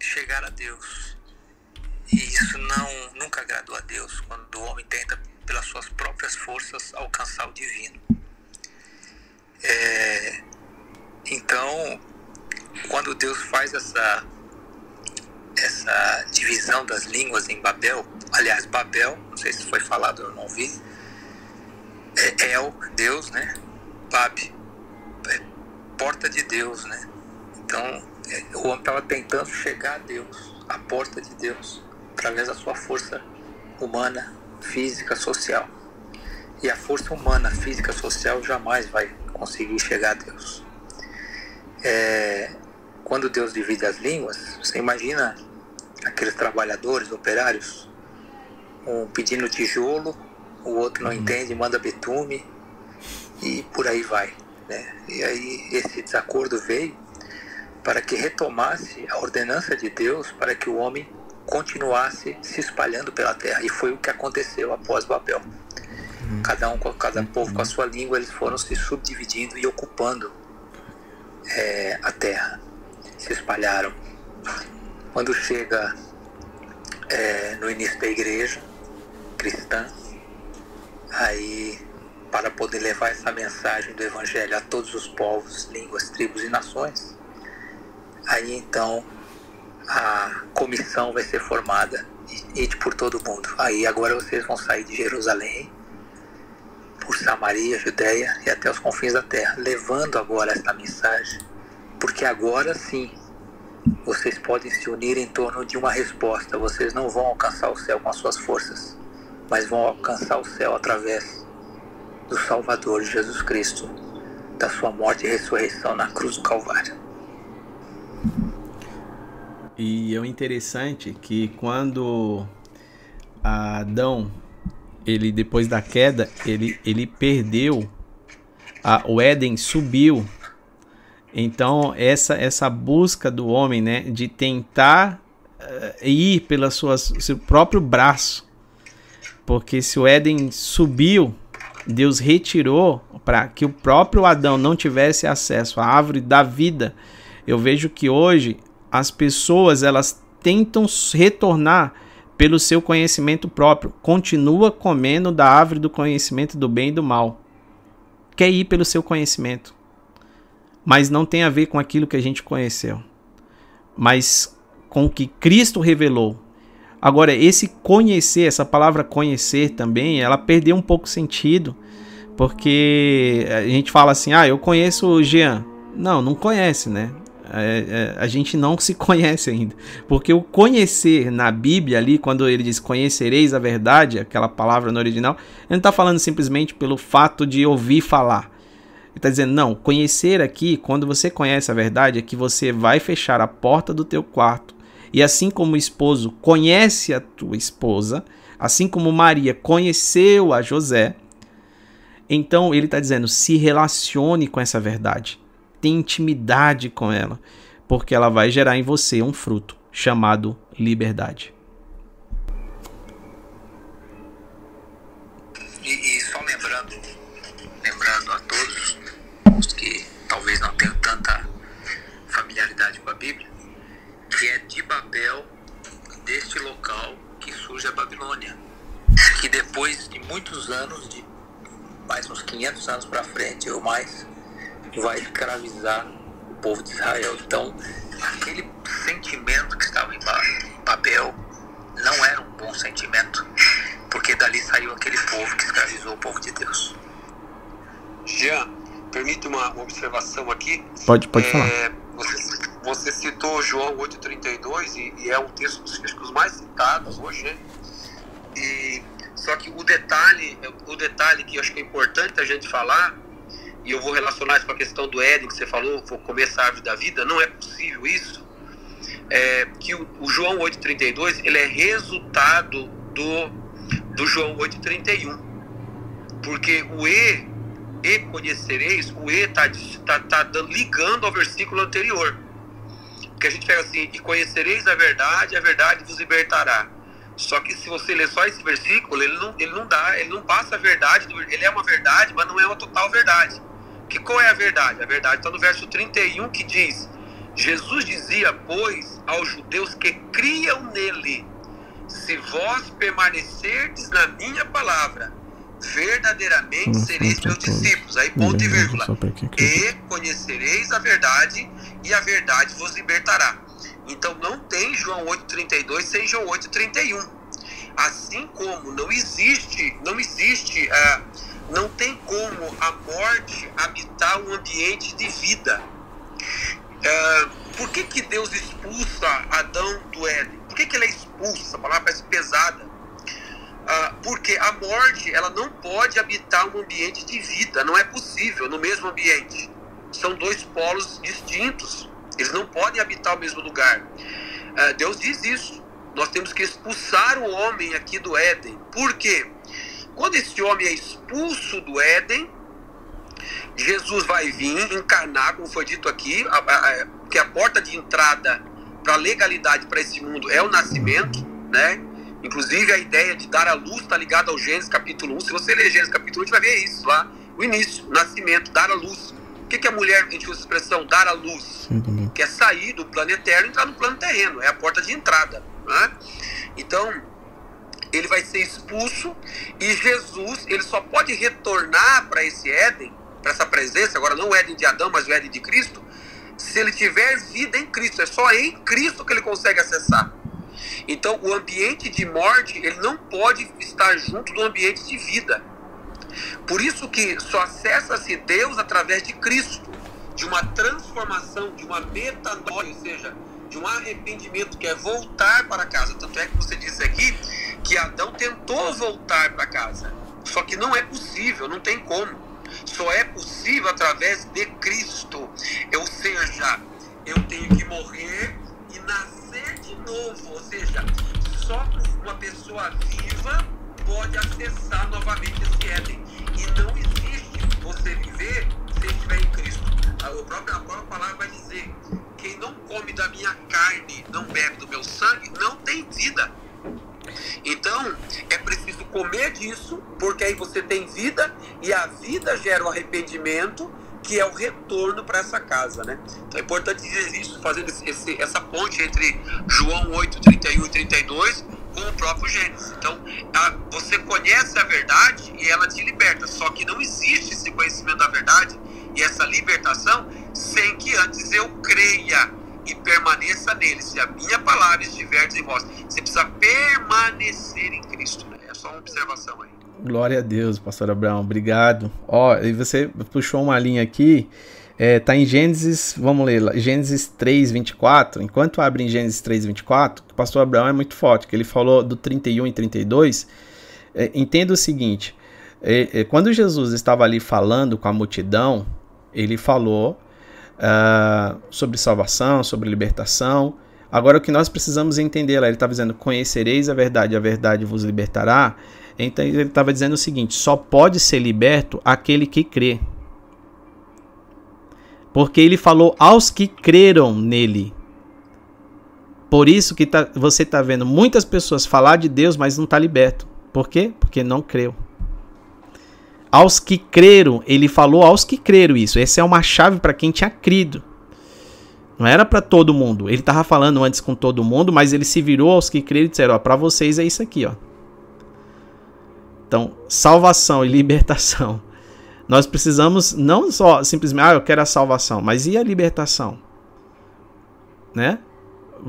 chegar a Deus. E isso não nunca agradou a Deus, quando o homem tenta, pelas suas próprias forças, alcançar o divino. É, Então, quando Deus faz essa essa divisão das línguas em Babel, Babel, não sei se foi falado ou não vi, é El, Deus, né? Bab, é porta de Deus, né? Então, é, o homem estava tentando chegar a Deus, a porta de Deus, através da sua força humana, física, social. E a força humana, física, social jamais vai conseguir chegar a Deus. É, quando Deus divide as línguas, você imagina aqueles trabalhadores, operários, um pedindo tijolo, o outro não uhum. entende, manda betume e por aí vai. Né? E aí esse desacordo veio para que retomasse a ordenança de Deus para que o homem continuasse se espalhando pela terra. E foi o que aconteceu após Babel. Uhum. Cada um, cada povo com a sua língua, eles foram se subdividindo e ocupando é, a terra. Se espalharam. Quando chega é, no início da igreja cristã, aí para poder levar essa mensagem do evangelho a todos os povos, línguas, tribos e nações, aí então a comissão vai ser formada e, e por todo mundo. Aí agora vocês vão sair de Jerusalém por Samaria, Judéia e até os confins da terra, levando agora essa mensagem, porque agora sim vocês podem se unir em torno de uma resposta. Vocês não vão alcançar o céu com as suas forças, mas vão alcançar o céu através do Salvador Jesus Cristo, da sua morte e ressurreição na cruz do Calvário. E é interessante que quando Adão, ele depois da queda, ele, ele perdeu, a, o Éden subiu então, essa essa busca do homem, né, de tentar uh, ir sua, seu próprio braço. Porque se o Éden subiu, Deus retirou para que o próprio Adão não tivesse acesso à árvore da vida. Eu vejo que hoje as pessoas elas tentam retornar pelo seu conhecimento próprio. Continua comendo da árvore do conhecimento do bem e do mal. Quer ir pelo seu conhecimento mas não tem a ver com aquilo que a gente conheceu, mas com o que Cristo revelou. Agora, esse conhecer, essa palavra conhecer também, ela perdeu um pouco sentido, porque a gente fala assim, ah, eu conheço o Jean. Não, não conhece, né? É, é, a gente não se conhece ainda. Porque o conhecer na Bíblia, ali, quando ele diz conhecereis a verdade, aquela palavra no original, ele não está falando simplesmente pelo fato de ouvir falar. Ele está dizendo, não, conhecer aqui, quando você conhece a verdade, é que você vai fechar a porta do teu quarto. E assim como o esposo conhece a tua esposa, assim como Maria conheceu a José, então ele está dizendo, se relacione com essa verdade. Tenha intimidade com ela, porque ela vai gerar em você um fruto chamado liberdade. que é de Babel, local que surge a Babilônia, que depois de muitos anos, de mais uns 500 anos para frente ou mais, vai escravizar o povo de Israel. Então, aquele sentimento que estava em Babel não era um bom sentimento, porque dali saiu aquele povo que escravizou o povo de Deus. Jean, permite uma observação aqui? Pode, pode é, falar. Você você citou João 8,32 e, e é um texto dos, dos mais citados hoje, né? E, só que o detalhe, o detalhe que eu acho que é importante a gente falar, e eu vou relacionar isso com a questão do Éden que você falou, vou começar a árvore da vida, não é possível isso, é, que o, o João 8,32 ele é resultado do, do João 8,31. Porque o E, e conhecereis, o E está tá, tá, tá ligando ao versículo anterior. Porque a gente pega assim, e conhecereis a verdade, a verdade vos libertará. Só que se você ler só esse versículo, ele não, ele não dá, ele não passa a verdade, ele é uma verdade, mas não é uma total verdade. Que qual é a verdade? A verdade está no verso 31 que diz: Jesus dizia, pois, aos judeus que criam nele: Se vós permanecerdes na minha palavra, verdadeiramente sereis meus discípulos. Aí, ponto e vírgula. E conhecereis a verdade, e a verdade vos libertará. Então não tem João 8,32 sem João 8,31. Assim como não existe, não existe, ah, não tem como a morte habitar um ambiente de vida. Ah, por que, que Deus expulsa Adão do Éden? Por que, que ele é expulso? Essa palavra parece pesada. Ah, porque a morte ela não pode habitar um ambiente de vida, não é possível no mesmo ambiente. São dois polos distintos, eles não podem habitar o mesmo lugar. Ah, Deus diz isso. Nós temos que expulsar o homem aqui do Éden. Por quê? Quando esse homem é expulso do Éden, Jesus vai vir encarnar, como foi dito aqui, a, a, que a porta de entrada para a legalidade para esse mundo é o nascimento, né? Inclusive a ideia de dar a luz está ligada ao Gênesis capítulo 1. Se você ler Gênesis capítulo 1, a gente vai ver isso lá. O início, o nascimento, dar a luz. O que, que a mulher, a gente usa a expressão dar a luz? Também. Que é sair do plano eterno e entrar no plano terreno. É a porta de entrada. Né? Então, ele vai ser expulso e Jesus, ele só pode retornar para esse Éden, para essa presença, agora não o Éden de Adão, mas o Éden de Cristo, se ele tiver vida em Cristo. É só em Cristo que ele consegue acessar. Então, o ambiente de morte, ele não pode estar junto do ambiente de vida. Por isso que só acessa-se Deus através de Cristo, de uma transformação, de uma metanoia, ou seja, de um arrependimento que é voltar para casa. Tanto é que você disse aqui que Adão tentou voltar para casa, só que não é possível, não tem como. Só é possível através de Cristo. Ou seja, eu tenho que morrer e nascer de novo. Ou seja, só uma pessoa viva pode acessar novamente esse Éden. E não existe você viver sem estiver em Cristo. A própria, a própria palavra vai dizer: quem não come da minha carne, não bebe do meu sangue, não tem vida. Então, é preciso comer disso, porque aí você tem vida e a vida gera o arrependimento, que é o retorno para essa casa, né? Então é importante dizer isso, fazendo esse, essa ponte entre João 8, 31 e 32 com o próprio Gênesis. Então, a, você conhece a verdade e ela te liberta, só que não existe esse conhecimento da verdade e essa libertação sem que antes eu creia e permaneça nele. Se a minha palavra estiver em vós, você precisa permanecer em Cristo. Né? É só uma observação aí. Glória a Deus, pastor Abraão, obrigado. Ó, e você puxou uma linha aqui, é, tá em Gênesis, vamos ler Gênesis 3, 24. Enquanto abre em Gênesis 3, 24, o pastor Abraão é muito forte, que ele falou do 31 e 32. É, entenda o seguinte: é, é, quando Jesus estava ali falando com a multidão, ele falou uh, sobre salvação, sobre libertação. Agora, o que nós precisamos entender lá, ele estava dizendo: Conhecereis a verdade, a verdade vos libertará. Então, ele estava dizendo o seguinte: só pode ser liberto aquele que crê. Porque ele falou aos que creram nele. Por isso que tá, você está vendo muitas pessoas falar de Deus, mas não está liberto. Por quê? Porque não creu. Aos que creram, ele falou aos que creram isso. Essa é uma chave para quem tinha crido. Não era para todo mundo. Ele estava falando antes com todo mundo, mas ele se virou aos que creram e disseram: ó, para vocês é isso aqui, ó. Então, salvação e libertação. Nós precisamos não só simplesmente, ah, eu quero a salvação, mas e a libertação? Né?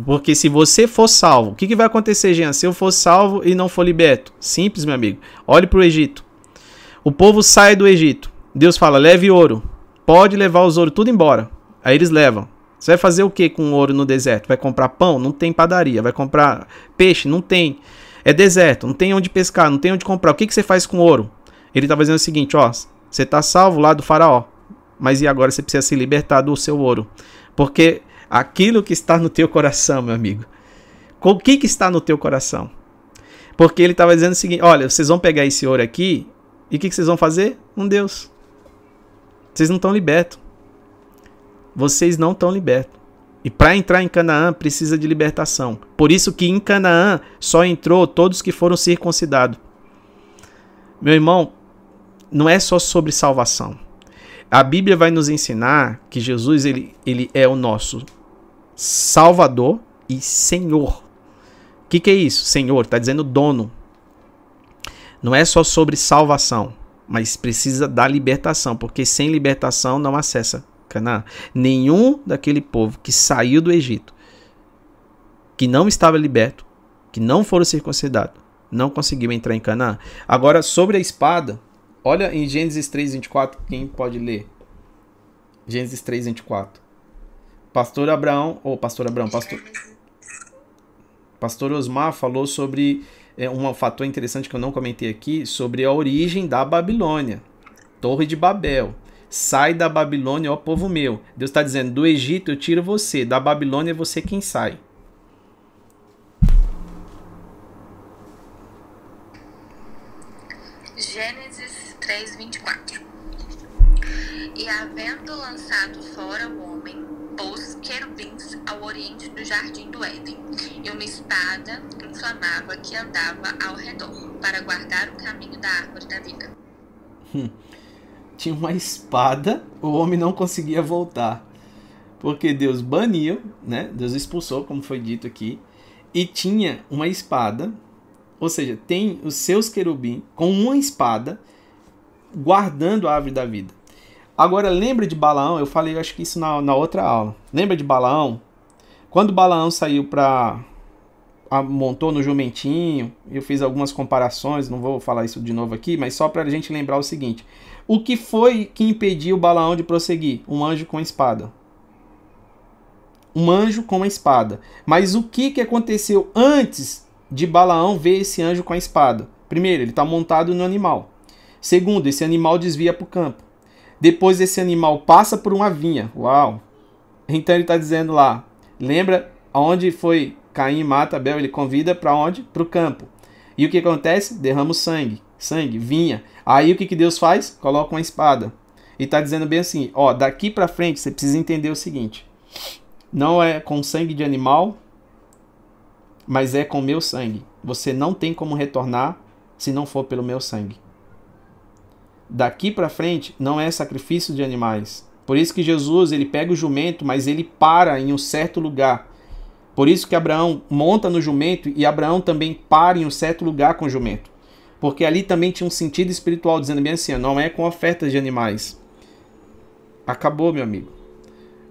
Porque se você for salvo, o que, que vai acontecer, Jean? Se eu for salvo e não for liberto? Simples, meu amigo. Olhe para o Egito. O povo sai do Egito. Deus fala: leve ouro. Pode levar os ouro tudo embora. Aí eles levam. Você vai fazer o que com ouro no deserto? Vai comprar pão? Não tem padaria. Vai comprar peixe? Não tem. É deserto, não tem onde pescar, não tem onde comprar. O que, que você faz com ouro? Ele está fazendo o seguinte: ó, você está salvo lá do faraó. Mas e agora você precisa se libertar do seu ouro? Porque aquilo que está no teu coração, meu amigo. O que, que está no teu coração? Porque ele estava dizendo o seguinte: olha, vocês vão pegar esse ouro aqui e o que, que vocês vão fazer? Um Deus. Vocês não estão libertos. Vocês não estão libertos. E para entrar em Canaã precisa de libertação. Por isso que em Canaã só entrou todos que foram circuncidados. Meu irmão, não é só sobre salvação. A Bíblia vai nos ensinar que Jesus ele, ele é o nosso Salvador e Senhor. O que, que é isso? Senhor, está dizendo dono. Não é só sobre salvação, mas precisa da libertação, porque sem libertação não acessa Canaã. Nenhum daquele povo que saiu do Egito, que não estava liberto, que não foram circuncidados, não conseguiu entrar em Canaã. Agora, sobre a espada, olha em Gênesis 3, 24, quem pode ler? Gênesis 3, 24. Pastor Abraão, ou pastor Abraão, pastor, pastor Osmar falou sobre é, um fator interessante que eu não comentei aqui, sobre a origem da Babilônia. Torre de Babel. Sai da Babilônia, ó povo meu. Deus está dizendo: do Egito eu tiro você, da Babilônia é você quem sai. Gênesis 3, 24. E havendo lançado fora o homem, pôs querubins ao oriente do jardim do Éden, e uma espada inflamava que andava ao redor, para guardar o caminho da árvore da vida. Hum. Tinha uma espada, o homem não conseguia voltar. Porque Deus baniu, né? Deus expulsou, como foi dito aqui, e tinha uma espada ou seja, tem os seus querubins com uma espada guardando a árvore da vida. Agora, lembra de Balaão? Eu falei, acho que isso na, na outra aula. Lembra de Balaão? Quando Balaão saiu para. montou no jumentinho, eu fiz algumas comparações, não vou falar isso de novo aqui, mas só para a gente lembrar o seguinte: o que foi que impediu Balaão de prosseguir? Um anjo com espada. Um anjo com uma espada. Mas o que, que aconteceu antes de Balaão ver esse anjo com a espada. Primeiro, ele está montado no animal. Segundo, esse animal desvia para o campo. Depois, esse animal passa por uma vinha. Uau! Então, ele está dizendo lá: lembra onde foi Caim mata Abel? Ele convida para onde? Para o campo. E o que acontece? Derrama o sangue. Sangue, vinha. Aí o que, que Deus faz? Coloca uma espada. E está dizendo bem assim: ó, daqui para frente você precisa entender o seguinte: não é com sangue de animal, mas é com meu sangue. Você não tem como retornar se não for pelo meu sangue. Daqui para frente não é sacrifício de animais. Por isso que Jesus ele pega o jumento, mas ele para em um certo lugar. Por isso que Abraão monta no jumento e Abraão também para em um certo lugar com o jumento. Porque ali também tinha um sentido espiritual, dizendo bem assim: não é com ofertas de animais. Acabou, meu amigo.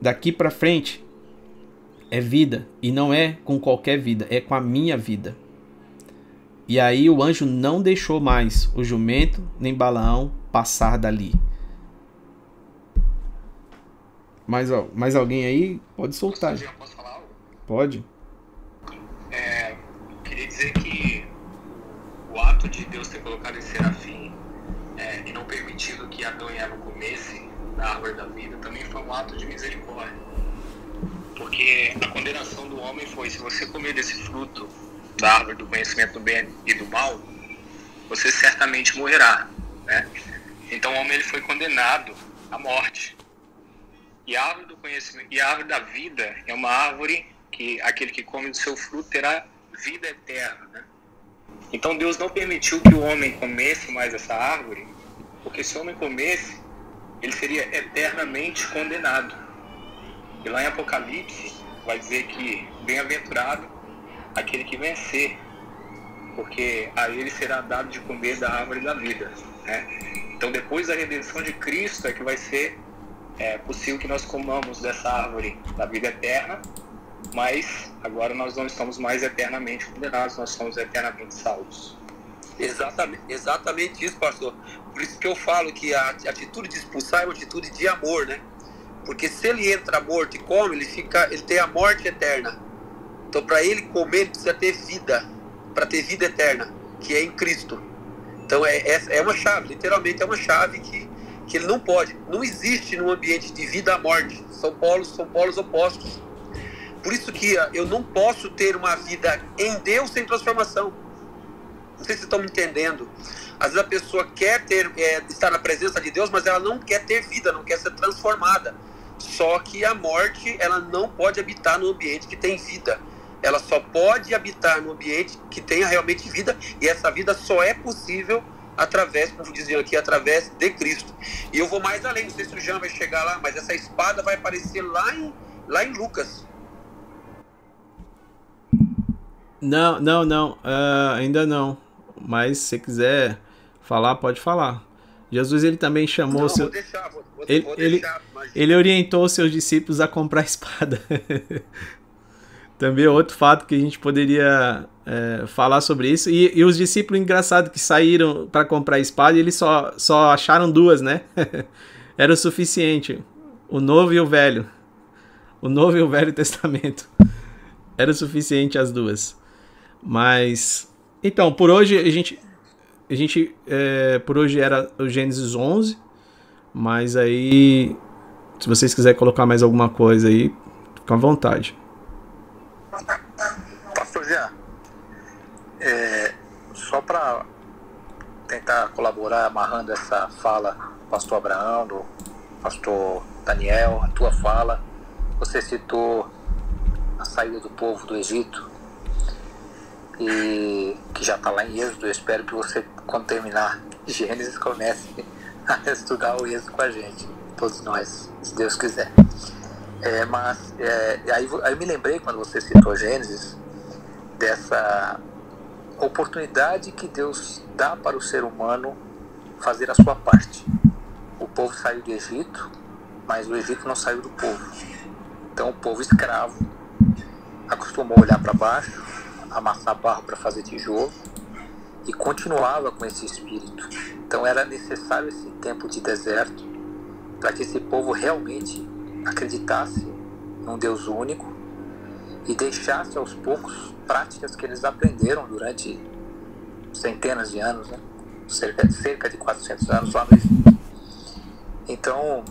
Daqui para frente é vida e não é com qualquer vida, é com a minha vida. E aí o anjo não deixou mais o jumento nem Balaão passar dali. Mais, mais alguém aí? Pode soltar. Posso falar algo? Pode. É, queria dizer que o ato de Deus ter colocado esse serafim é, e não permitido que Adão e Eva comessem da árvore da vida também foi um ato de misericórdia porque a condenação do homem foi: se você comer desse fruto da árvore do conhecimento do bem e do mal, você certamente morrerá. Né? Então o homem ele foi condenado à morte. E a árvore do conhecimento e a árvore da vida é uma árvore que aquele que come do seu fruto terá vida eterna. Né? Então Deus não permitiu que o homem comesse mais essa árvore, porque se o homem comesse, ele seria eternamente condenado. E lá em Apocalipse vai dizer que bem-aventurado aquele que vencer, porque a ele será dado de comer da árvore da vida. Né? Então, depois da redenção de Cristo, é que vai ser é, possível que nós comamos dessa árvore da vida eterna, mas agora nós não estamos mais eternamente condenados, nós somos eternamente salvos. Exatamente, exatamente isso, pastor. Por isso que eu falo que a atitude de expulsar é uma atitude de amor, né? Porque se ele entra morto e come, ele fica, ele tem a morte eterna. Então, para ele comer, ele precisa ter vida, para ter vida eterna, que é em Cristo. Então, é, é, é uma chave, literalmente é uma chave que, que ele não pode. Não existe num ambiente de vida a morte. São polos, são polos opostos. Por isso que eu não posso ter uma vida em Deus sem transformação. Não sei se estão me entendendo. Às vezes a pessoa quer ter, é, estar na presença de Deus, mas ela não quer ter vida, não quer ser transformada. Só que a morte, ela não pode habitar no ambiente que tem vida. Ela só pode habitar no ambiente que tenha realmente vida, e essa vida só é possível através, como diziam aqui, através de Cristo. E eu vou mais além, não sei se o Jean vai chegar lá, mas essa espada vai aparecer lá em, lá em Lucas. Não, não, não, uh, ainda não. mas se você quiser falar, pode falar. Jesus ele também chamou Não, seu... vou deixar, vou, vou, ele, vou ele, deixar, mas- ele orientou os seus discípulos a comprar espada. Também é outro fato que a gente poderia é, falar sobre isso. E, e os discípulos, engraçado, que saíram para comprar espada, eles só, só acharam duas, né? Era o suficiente. O Novo e o Velho. O Novo e o Velho Testamento. Era o suficiente as duas. Mas. Então, por hoje a gente. A gente. é, por hoje era o Gênesis 11. Mas aí. Se vocês quiserem colocar mais alguma coisa aí, fica à vontade. Pastor Jean, é, só para colaborar amarrando essa fala do pastor Abraão, do pastor Daniel, a tua fala, você citou a saída do povo do Egito e que já está lá em Êxodo. Eu espero que você, quando terminar Gênesis, comece a estudar o Êxodo com a gente, todos nós, se Deus quiser. É, mas é, aí, aí eu me lembrei quando você citou Gênesis dessa oportunidade que Deus dá para o ser humano fazer a sua parte. O povo saiu do Egito, mas o Egito não saiu do povo. Então o povo escravo acostumou a olhar para baixo, amassar barro para fazer tijolo e continuava com esse espírito. Então era necessário esse tempo de deserto para que esse povo realmente acreditasse num Deus único e deixasse aos poucos práticas que eles aprenderam durante centenas de anos, né? Cerca, cerca de 400 anos lá no Egito. Então,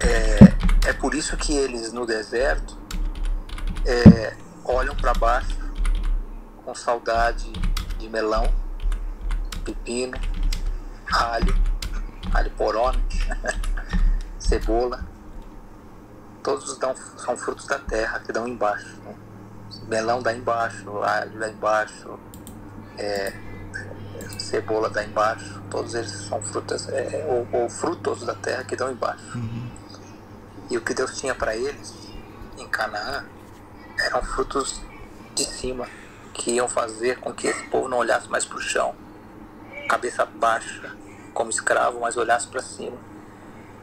é, é por isso que eles no deserto é, olham para baixo com saudade de melão, pepino, alho, alho poró, cebola. Todos dão, são frutos da terra que dão embaixo. né? Melão dá embaixo, alho dá embaixo, é, cebola dá embaixo. Todos eles são frutas, é, ou, ou frutos da terra que dão embaixo. E o que Deus tinha para eles em Canaã eram frutos de cima que iam fazer com que esse povo não olhasse mais para o chão, cabeça baixa, como escravo, mas olhasse para cima,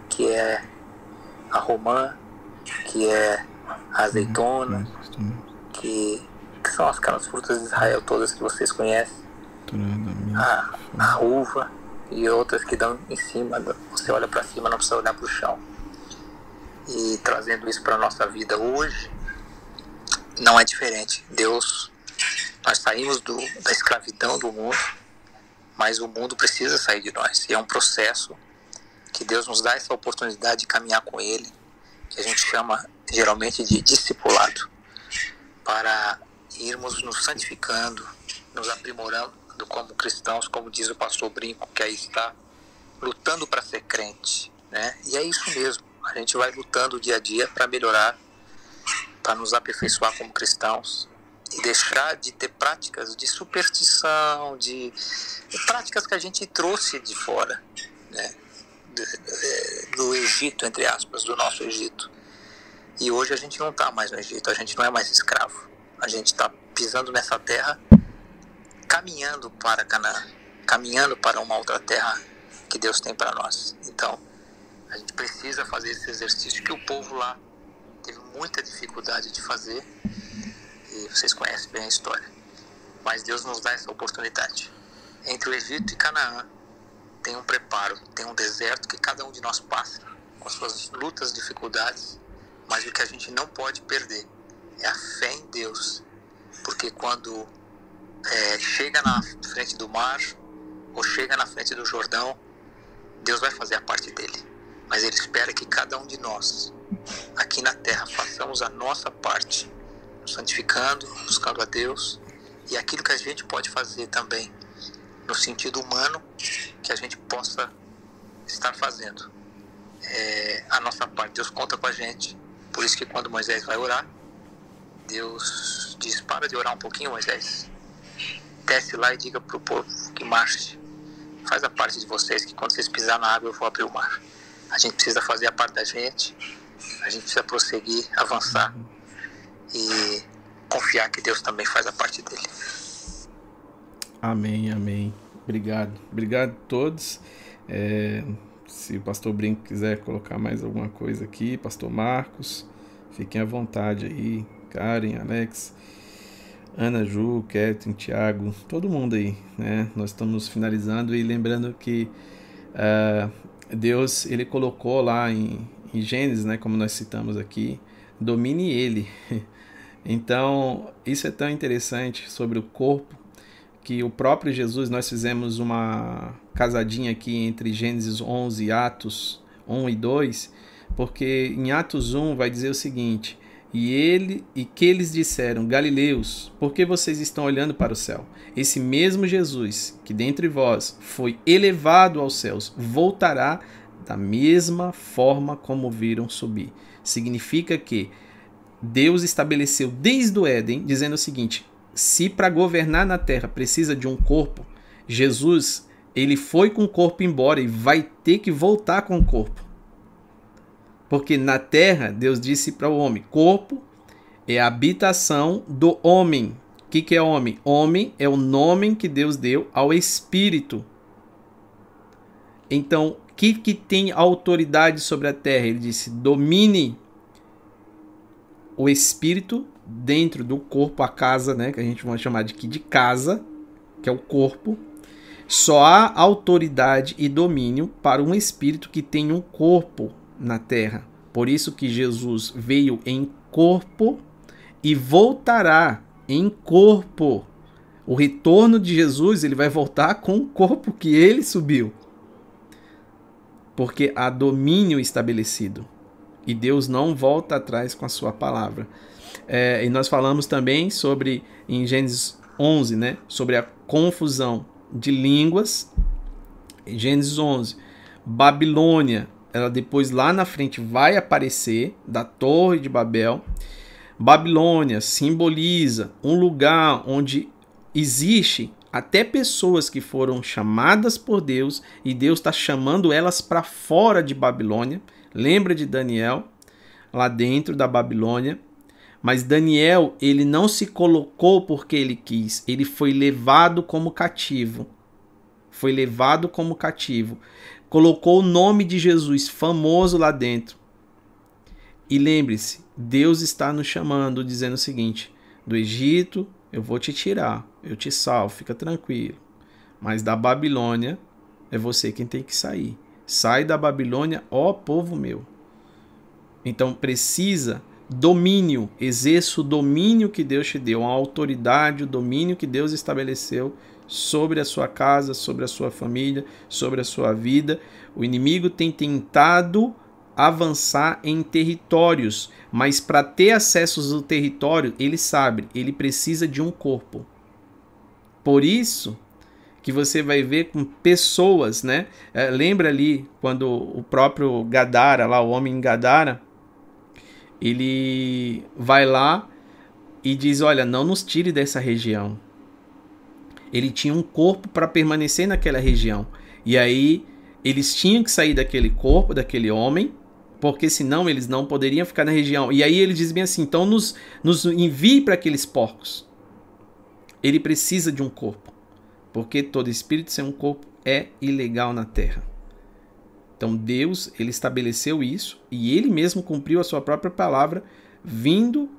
que é a romã, que é a azeitona, que, que são aquelas frutas de Israel todas que vocês conhecem, a, a uva e outras que dão em cima, você olha para cima, não precisa olhar para o chão. E trazendo isso para nossa vida hoje, não é diferente. Deus, nós saímos do, da escravidão do mundo, mas o mundo precisa sair de nós. E é um processo que Deus nos dá essa oportunidade de caminhar com Ele, que a gente chama geralmente de discipulado, para irmos nos santificando, nos aprimorando como cristãos, como diz o pastor Brinco, que aí está lutando para ser crente, né? E é isso mesmo. A gente vai lutando dia a dia para melhorar, para nos aperfeiçoar como cristãos e deixar de ter práticas de superstição, de, de práticas que a gente trouxe de fora, né? do Egito, entre aspas, do nosso Egito. E hoje a gente não está mais no Egito, a gente não é mais escravo. A gente está pisando nessa terra, caminhando para Canaã, caminhando para uma outra terra que Deus tem para nós. Então, a gente precisa fazer esse exercício que o povo lá teve muita dificuldade de fazer. E vocês conhecem bem a história. Mas Deus nos dá essa oportunidade. Entre o Egito e Canaã, tem um preparo, tem um deserto que cada um de nós passa, com as suas lutas, dificuldades, mas o que a gente não pode perder é a fé em Deus, porque quando é, chega na frente do mar ou chega na frente do Jordão, Deus vai fazer a parte dele, mas Ele espera que cada um de nós, aqui na terra, façamos a nossa parte, nos santificando, buscando a Deus e aquilo que a gente pode fazer também no sentido humano que a gente possa estar fazendo. É, a nossa parte, Deus conta com a gente. Por isso que quando Moisés vai orar, Deus diz: Para de orar um pouquinho, Moisés. Desce lá e diga para o povo que marche. Faz a parte de vocês, que quando vocês pisar na água eu vou abrir o mar. A gente precisa fazer a parte da gente, a gente precisa prosseguir, avançar e confiar que Deus também faz a parte dele. Amém, amém. Obrigado. Obrigado a todos. É, se o pastor Brinco quiser colocar mais alguma coisa aqui, pastor Marcos, fiquem à vontade aí. Karen, Alex, Ana Ju, Kevin, Thiago, todo mundo aí, né? Nós estamos finalizando e lembrando que uh, Deus ele colocou lá em, em Gênesis, né? Como nós citamos aqui, domine ele. Então isso é tão interessante sobre o corpo que o próprio Jesus nós fizemos uma casadinha aqui entre Gênesis 11 e Atos 1 e 2, porque em Atos 1 vai dizer o seguinte: e ele e que eles disseram: Galileus, por que vocês estão olhando para o céu? Esse mesmo Jesus, que dentre vós foi elevado aos céus, voltará da mesma forma como viram subir. Significa que Deus estabeleceu desde o Éden, dizendo o seguinte: se para governar na terra precisa de um corpo, Jesus, ele foi com o corpo embora e vai ter que voltar com o corpo. Porque na terra, Deus disse para o homem: corpo é a habitação do homem. O que, que é homem? Homem é o nome que Deus deu ao espírito. Então, o que, que tem autoridade sobre a terra? Ele disse: domine o espírito dentro do corpo, a casa, né? Que a gente vai chamar de, de casa, que é o corpo. Só há autoridade e domínio para um espírito que tem um corpo na terra. Por isso que Jesus veio em corpo e voltará em corpo. O retorno de Jesus, ele vai voltar com o corpo que ele subiu. Porque há domínio estabelecido. E Deus não volta atrás com a sua palavra. É, e nós falamos também sobre, em Gênesis 11, né, sobre a confusão de línguas. Gênesis 11, Babilônia ela depois lá na frente vai aparecer da Torre de Babel. Babilônia simboliza um lugar onde existe até pessoas que foram chamadas por Deus e Deus está chamando elas para fora de Babilônia. Lembra de Daniel lá dentro da Babilônia? Mas Daniel, ele não se colocou porque ele quis, ele foi levado como cativo. Foi levado como cativo colocou o nome de Jesus famoso lá dentro. E lembre-se, Deus está nos chamando, dizendo o seguinte: do Egito eu vou te tirar, eu te salvo, fica tranquilo. Mas da Babilônia é você quem tem que sair. Sai da Babilônia, ó povo meu. Então precisa domínio, exerça o domínio que Deus te deu, a autoridade, o domínio que Deus estabeleceu sobre a sua casa, sobre a sua família, sobre a sua vida. O inimigo tem tentado avançar em territórios, mas para ter acesso ao território, ele sabe, ele precisa de um corpo. Por isso que você vai ver com pessoas, né? É, lembra ali quando o próprio Gadara, lá o homem Gadara, ele vai lá e diz: Olha, não nos tire dessa região ele tinha um corpo para permanecer naquela região. E aí eles tinham que sair daquele corpo, daquele homem, porque senão eles não poderiam ficar na região. E aí ele diz bem assim: então nos, nos envie para aqueles porcos. Ele precisa de um corpo, porque todo espírito sem um corpo é ilegal na terra. Então Deus ele estabeleceu isso e ele mesmo cumpriu a sua própria palavra, vindo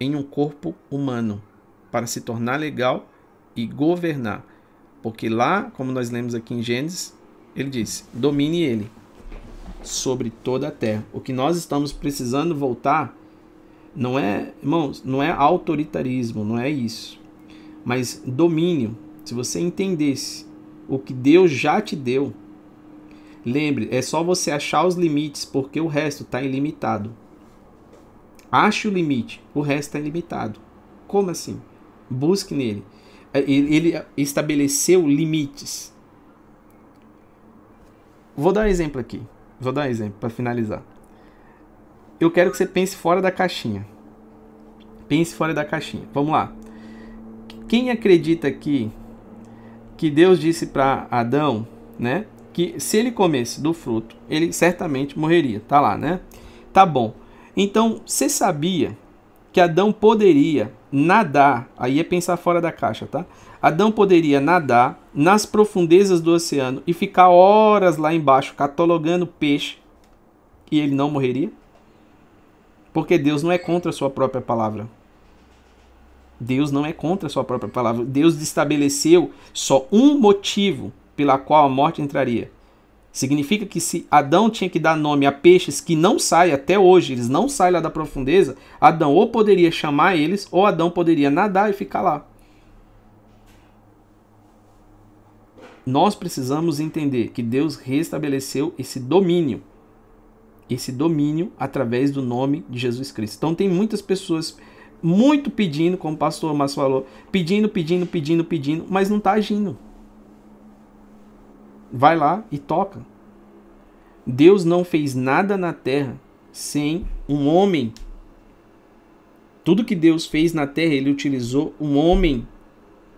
em um corpo humano para se tornar legal e governar. Porque lá, como nós lemos aqui em Gênesis, ele disse: domine ele sobre toda a terra. O que nós estamos precisando voltar não é, irmãos, não é autoritarismo, não é isso. Mas domínio. Se você entendesse o que Deus já te deu, lembre, é só você achar os limites, porque o resto está ilimitado. Ache o limite, o resto está ilimitado. Como assim? Busque nele. É, ele estabeleceu limites. Vou dar um exemplo aqui. Vou dar um exemplo para finalizar. Eu quero que você pense fora da caixinha. Pense fora da caixinha. Vamos lá. Quem acredita aqui que Deus disse para Adão, né, que se ele comesse do fruto, ele certamente morreria. Tá lá, né? Tá bom. Então, você sabia que Adão poderia nadar, aí é pensar fora da caixa, tá? Adão poderia nadar nas profundezas do oceano e ficar horas lá embaixo catalogando peixe e ele não morreria? Porque Deus não é contra a sua própria palavra. Deus não é contra a sua própria palavra. Deus estabeleceu só um motivo pela qual a morte entraria. Significa que se Adão tinha que dar nome a peixes que não saem até hoje, eles não saem lá da profundeza, Adão ou poderia chamar eles, ou Adão poderia nadar e ficar lá. Nós precisamos entender que Deus restabeleceu esse domínio. Esse domínio através do nome de Jesus Cristo. Então tem muitas pessoas muito pedindo, como o pastor Mas falou, pedindo, pedindo, pedindo, pedindo, mas não está agindo vai lá e toca. Deus não fez nada na terra sem um homem. Tudo que Deus fez na terra, ele utilizou um homem.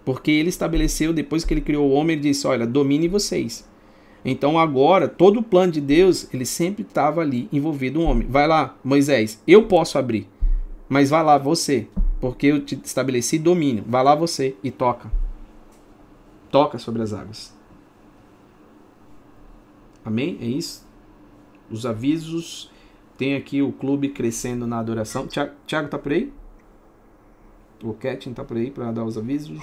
Porque ele estabeleceu, depois que ele criou o homem, ele disse: Olha, domine vocês. Então agora, todo o plano de Deus, ele sempre estava ali envolvido um homem. Vai lá, Moisés, eu posso abrir. Mas vai lá você, porque eu te estabeleci domínio. Vai lá você e toca. Toca sobre as águas. Amém? É isso? Os avisos. Tem aqui o clube crescendo na adoração. Tiago, Tiago tá por aí? O Ketin tá por aí para dar os avisos?